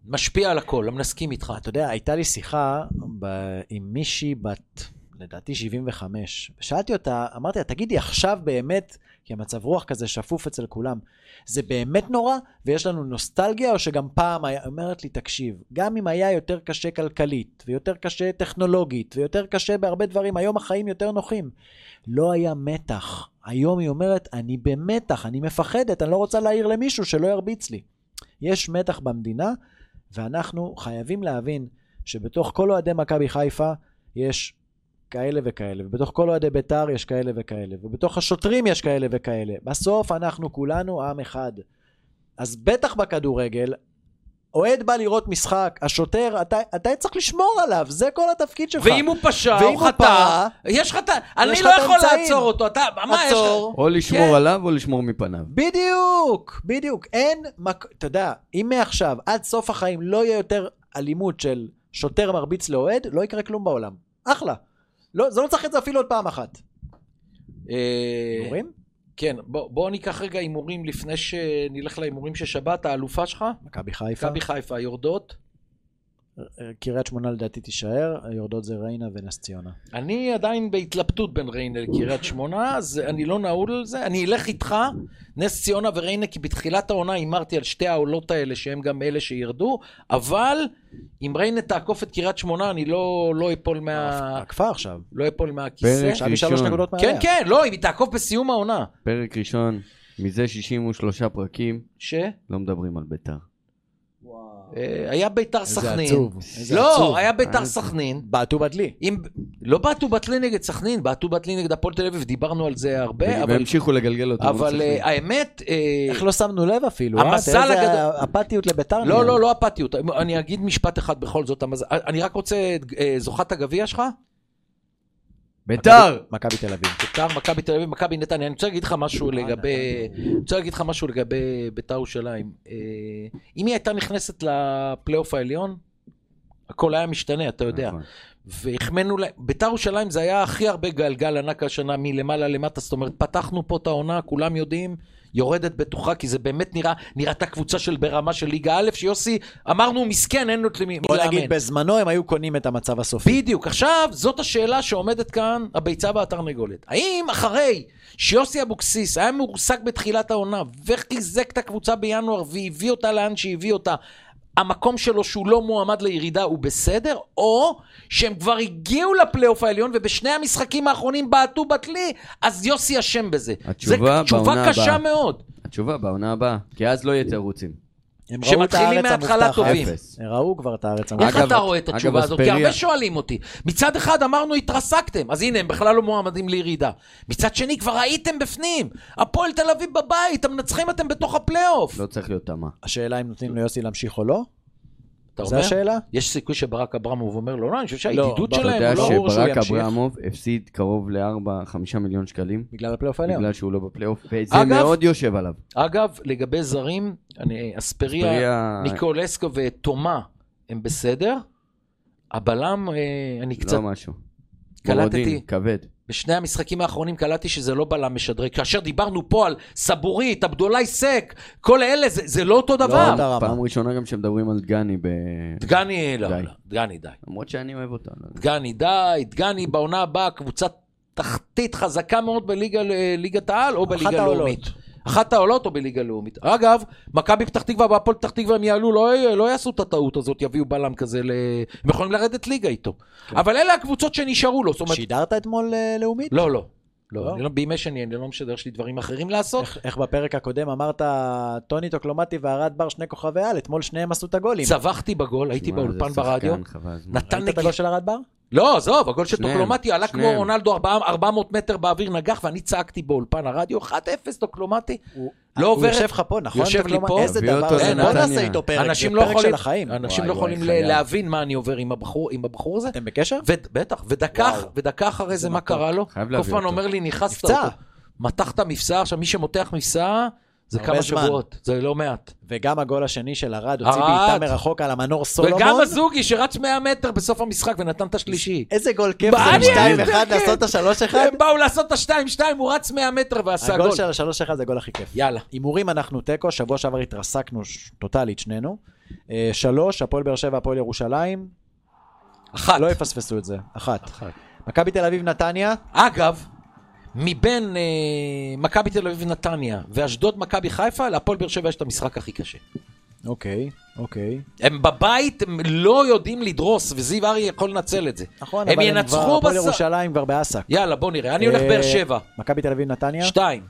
משפיע על הכל, אני מסכים איתך. אתה יודע, הייתה לי שיחה ב... עם מישהי בת, לדעתי 75. שאלתי אותה, אמרתי לה, תגידי, עכשיו באמת, כי המצב רוח כזה שפוף אצל כולם, זה באמת נורא? ויש לנו נוסטלגיה, או שגם פעם היה... אומרת לי, תקשיב, גם אם היה יותר קשה כלכלית, ויותר קשה טכנולוגית, ויותר קשה בהרבה דברים, היום החיים יותר נוחים. לא היה מתח. היום היא אומרת, אני במתח, אני מפחדת, אני לא רוצה להעיר למישהו שלא ירביץ לי. יש מתח במדינה, ואנחנו חייבים להבין שבתוך כל אוהדי מכבי חיפה יש כאלה וכאלה, ובתוך כל אוהדי בית"ר יש כאלה וכאלה, ובתוך השוטרים יש כאלה וכאלה. בסוף אנחנו כולנו עם אחד. אז בטח בכדורגל, אוהד בא לראות משחק, השוטר, אתה, אתה צריך לשמור עליו, זה כל התפקיד שלך. ואם הוא פשע, ואם הוא הוא חטא, פרה, יש לך את ה... אני לא יכול האמצעים. לעצור אותו, אתה... מה יש לך? עצור. או לשמור כן. עליו או לשמור מפניו. בדיוק, בדיוק. אין, מק... אתה יודע, אם מעכשיו עד סוף החיים לא יהיה יותר אלימות של שוטר מרביץ לאוהד, לא יקרה כלום בעולם. אחלה. לא, זה לא צריך את זה אפילו עוד פעם אחת. אה, הימורים? כן, בוא, בוא ניקח רגע הימורים לפני שנלך להימורים של שבת. האלופה שלך, מכבי חיפה. מכבי חיפה, יורדות. קריית שמונה לדעתי תישאר, יורדות זה ריינה ונס ציונה. אני עדיין בהתלבטות בין ריינה לקריית שמונה, אז אני לא נעול על זה. אני אלך איתך, נס ציונה וריינה, כי בתחילת העונה הימרתי על שתי העולות האלה, שהם גם אלה שירדו, אבל אם ריינה תעקוף את קריית שמונה, אני לא, לא אפול מה... עקפה עכשיו. לא אפול מהכיסא. פרק עכשיו היא שלוש ראשון. נקודות מעליה. כן, כן, לא, אם היא תעקוף בסיום העונה. פרק ראשון, מזה 63 פרקים, ש... לא מדברים על ביתר. אה, היה ביתר איזה סכנין. עצוב. איזה לא, עצוב. היה ביתר אה, סכנין. בעטו בדלי. אם... לא בעטו בטלי נגד סכנין, בעטו בטלי נגד הפועל תל אביב, דיברנו על זה הרבה, אבל... והמשיכו לגלגל אותו. אבל מול אה. האמת... איך לא שמנו לב אפילו, אה? המזל הגדול- אפתיות לביתר. לא. לא, לא אפתיות. אני אגיד משפט אחד בכל זאת. אני רק רוצה, זוכת הגביע שלך? ביתר! מכבי תל אביב. ביתר, מכבי תל אביב, מכבי נתניה. אני רוצה להגיד לך משהו לגבי... אני רוצה להגיד לך משהו לגבי ביתר ירושלים. אה, אם היא הייתה נכנסת לפלייאוף העליון, הכל היה משתנה, אתה יודע. והחמאנו להם, ביתר ירושלים זה היה הכי הרבה גלגל ענק השנה מלמעלה למטה, זאת אומרת, פתחנו פה את העונה, כולם יודעים, יורדת בטוחה, כי זה באמת נראה, נראתה קבוצה של ברמה של ליגה א', שיוסי, אמרנו, מסכן, אין לו את בוא לאמן. נגיד, בזמנו הם היו קונים את המצב הסופי. בדיוק. עכשיו, זאת השאלה שעומדת כאן, הביצה והתרנגולת. האם אחרי שיוסי אבוקסיס היה מועסק בתחילת העונה, וחיזק את הקבוצה בינואר, והביא אותה לאן שהביא אותה, המקום שלו שהוא לא מועמד לירידה הוא בסדר, או שהם כבר הגיעו לפלייאוף העליון ובשני המשחקים האחרונים בעטו בטלי, אז יוסי אשם בזה. התשובה זו תשובה בעונה קשה הבאה. מאוד. התשובה בעונה הבאה, כי אז לא יהיה תירוצים. הם ראו את הארץ המובטחת. הם ראו כבר את הארץ איך המובטחת. אגב- אתה רואה את התשובה הזאת? כי הרבה שואלים אותי. מצד אחד אמרנו התרסקתם, אז הנה הם בכלל לא מועמדים לירידה. מצד שני כבר הייתם בפנים. הפועל תל אביב בבית, המנצחים אתם בתוך הפלייאוף. לא צריך להיות תמה. השאלה אם נותנים ליוסי להמשיך או לא? אתה זו אומר? השאלה? יש סיכוי שברק אברמוב אומר לו, לא, אני חושב לא, שהידידות אתה שלהם, יודע לא... ברור שהוא שברק ימשיך. אברמוב הפסיד קרוב ל-4-5 מיליון שקלים, בגלל הפלייאוף העליון. בגלל שהוא לא בפלייאוף, וזה מאוד יושב עליו. אגב, לגבי זרים, אספריה, ניקולסקו ותומה הם בסדר. הבלם, אה, אני קצת... לא משהו. קלטתי. בורודין, כבד. בשני המשחקים האחרונים קלטתי שזה לא בלם משדרג. כאשר דיברנו פה על סבורית, עבדולאי סק, כל אלה, זה, זה לא אותו דבר. אותה רמה. פעם ראשונה גם שמדברים על דגני ב... דגני, לא, די. לא, דגני די. למרות שאני אוהב אותה. לא. דגני די, דגני בעונה הבאה קבוצה תחתית חזקה מאוד בליגה, ליגת העל או בליגה. לאומית. אחת העולות או בליגה לאומית. אגב, מכבי פתח תקווה והפועל פתח תקווה הם יעלו, לא, לא יעשו את הטעות הזאת, יביאו בלם כזה, ל... הם יכולים לרדת ליגה איתו. אבל אלה הקבוצות שנשארו לו, אומרת... שידרת אתמול אה, לאומית? לא, לא. לא, לא? אני לא, בימי שני, אני לא משדר, יש לי דברים אחרים לעשות. איך- איך בפרק הקודם אמרת, טוני טוקלומטי וערד בר שני כוכבי על, אתמול שניהם עשו את הגולים. צווחתי בגול, הייתי באולפן ברדיו. נתן ראית את הנגיחה. הגול של ערד בר? לא, עזוב, הגול של טוקלומטי עלה כמו. רונלדו 400 400 מטר באוויר נגח, ואני צעקתי באולפן הרדיו, 1-0 טוקלומטי. הוא- לא הוא עוברת- יושב לך פה, נכון? יושב לי? פה. איזה דבר בוא. נעשה איתו פרק, אנשים זה לא פרק יכולים, של החיים. אנשים וואי, לא יכולים. להבין מה אני עובר עם הבחור עם הבחור הזה. אתם בקשר? ובטח, ודקה אחרי זה, מה. קרה לו? חייב להביא קופמן. אומר לי, נכנסת. אותו. מתחת מבצע, עכשיו מי שמותח מבצע, זה כמה זמן. שבועות, זה לא מעט. וגם הגול השני של ארד, הוציא. בעיטה מרחוק על המנור סולומון. וגם הזוגי שרץ 100 מטר בסוף המשחק ונתן את השלישי. איזה גול כיף זה, אני שתיים יותר אחד כיף? לעשות את השלוש אחד. הם באו לעשות את השתיים שתיים, הוא רץ 100 מטר ועשה גול. הגול של השלוש אחד זה הגול הכי כיף. יאללה. הימורים אנחנו תיקו, שבוע שעבר התרסקנו ש- טוטאלית שנינו. אה, שלוש, הפועל באר שבע, הפועל ירושלים. אחת. לא יפספסו את זה, אחת. אחת. מכבי תל אביב, נתניה. אגב, מבין אה, מכבי תל אביב נתניה ואשדוד מכבי חיפה, להפועל באר שבע יש את המשחק הכי קשה. אוקיי, אוקיי. הם בבית, הם לא יודעים לדרוס, וזיו אריה יכול לנצל את זה. נכון, הם אבל הם ינצחו כבר, הפועל בסוף. ירושלים כבר באסק. יאללה, בוא נראה. אני הולך אה, באר שבע. מכבי תל אביב, נתניה. שתיים.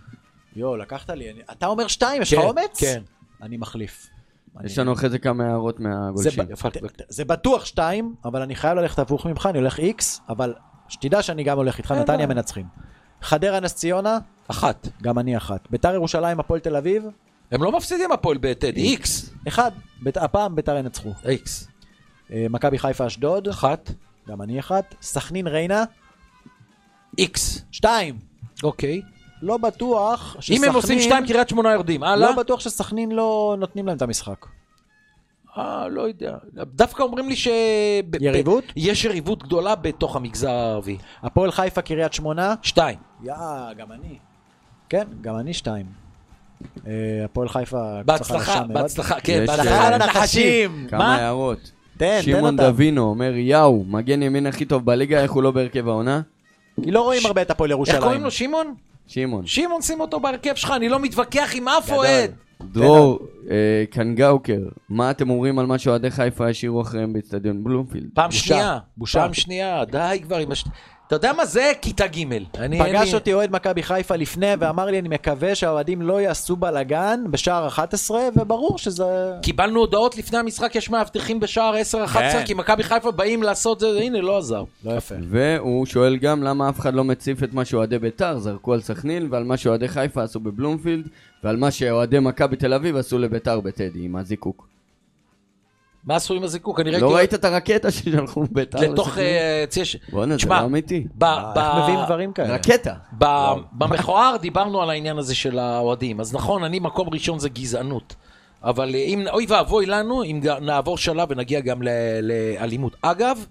יואו, לקחת לי. אני- אתה אומר שתיים, יש לך כן, אומץ? כן. אני מחליף. יש לנו אחרי זה כמה הערות מהגולשים. ב- זה בטוח שתיים, אבל אני חייב ללכת הפוך ממך, אני הולך איקס, אבל שתדע שאני גם הולך איתך, נתניה. מנצחים. חדרה נס ציונה, אחת. גם אני אחת. ביתר ירושלים, הפועל תל אביב, הם לא מפסידים הפועל בטדי. איקס. אחד. בית- הפעם ביתר ינצחו. איקס. אה, מכבי חיפה אשדוד, אחת. גם אני אחת. סכנין ריינה, איקס. שתיים. אוקיי. לא בטוח אם שסכנין... הם עושים שתיים, קריית שמונה יורדים. הלאה. לא בטוח שסכנין לא נותנים להם את המשחק. אה, לא יודע. דווקא אומרים לי ש... ב- ב- יריבות? יש יריבות גדולה בתוך המגזר הערבי. הפועל חיפה קריית שמונה, שתיים. יא, גם אני. כן, גם אני שתיים. אה, הפועל חיפה... בהצלחה. בהצלחה, כן, בהצלחה אה, לנחשים. כמה מה? הערות. תן, תן שמעון אותם. דווינו אומר, יאו, מגן ימין הכי טוב בליגה, איך הוא לא בהרכב העונה? כי לא רואים הרבה את הפועל איך ירושלים. קוראים לו, שמעון? שמעון. שמעון, שים אותו בהרכב שלך, אני לא מתווכח עם אף. אוהד. דרור אה, קנגאוקר, מה אתם אומרים על מה שאוהדי חיפה השאירו אחריהם באצטדיון בלומפילד? פעם. שנייה, בושה. פעם שנייה, די כבר עם הש... אתה יודע מה זה? כיתה ג'. אני- פגש לי- אותי אוהד מכבי חיפה לפני ואמר לי, אני מקווה שהאוהדים לא יעשו בלאגן בשער 11, וברור שזה... קיבלנו הודעות לפני המשחק, יש מאבטחים בשער 10-11, כן. כי מכבי חיפה באים לעשות זה, הנה, לא עזר. לא יפה. והוא שואל גם למה אף אחד לא מציף את מה שאוהדי ביתר זרקו על סכנין ועל מה שאוהדי חיפה עשו בבלומפילד ועל מה שאוהדי מכבי תל אביב עשו לביתר בטדי עם הזיקוק. מה עשו עם הזיקוק? אני ראיתי... לא ראית את הרקטה ששלחו ביתר לתוך... לסכנין? אה, צי- בואנה, זה לא אמיתי. ב- איך מביאים דברים כאלה? רקטה. במכוער דיברנו על העניין הזה של האוהדים. אז נכון, אני מקום ראשון זה גזענות. אבל אה, אם, אוי ואבוי לנו אם נעבור שלב ונגיע גם ל- לאלימות. אגב,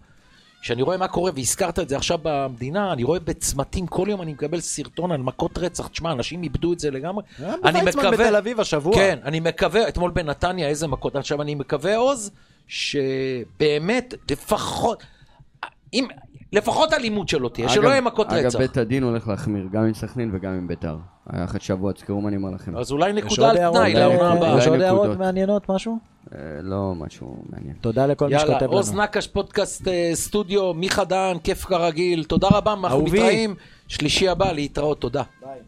כשאני רואה מה קורה, והזכרת את זה עכשיו במדינה, אני רואה בצמתים, כל יום אני מקבל סרטון על מכות רצח. תשמע, אנשים איבדו את זה לגמרי. אני בוויצמן מקווה... בתל אביב השבוע. כן, אני מקווה, אתמול בנתניה איזה מכות. עכשיו אני מקווה, עוז, שבאמת, לפחות, אם, לפחות אלימות שלא תהיה, שלא אגב- יהיה מכות רצח. אגב, בית הדין הולך להחמיר גם עם סכנין וגם עם ביתר. היה אחת שבוע, תזכרו מה אני אומר לכם. אז אולי נקודה על? תנאי אה, לעונה אולי הבאה. יש עוד. הערות מעניינות, משהו? אה, לא משהו מעניין. תודה לכל מי יאללה, שכותב עוז לנו. נקש, פודקאסט אה, סטודיו, מיכה דהן, כיף כרגיל. תודה רבה, אנחנו. מתראים. שלישי הבא, להתראות, תודה. ביי.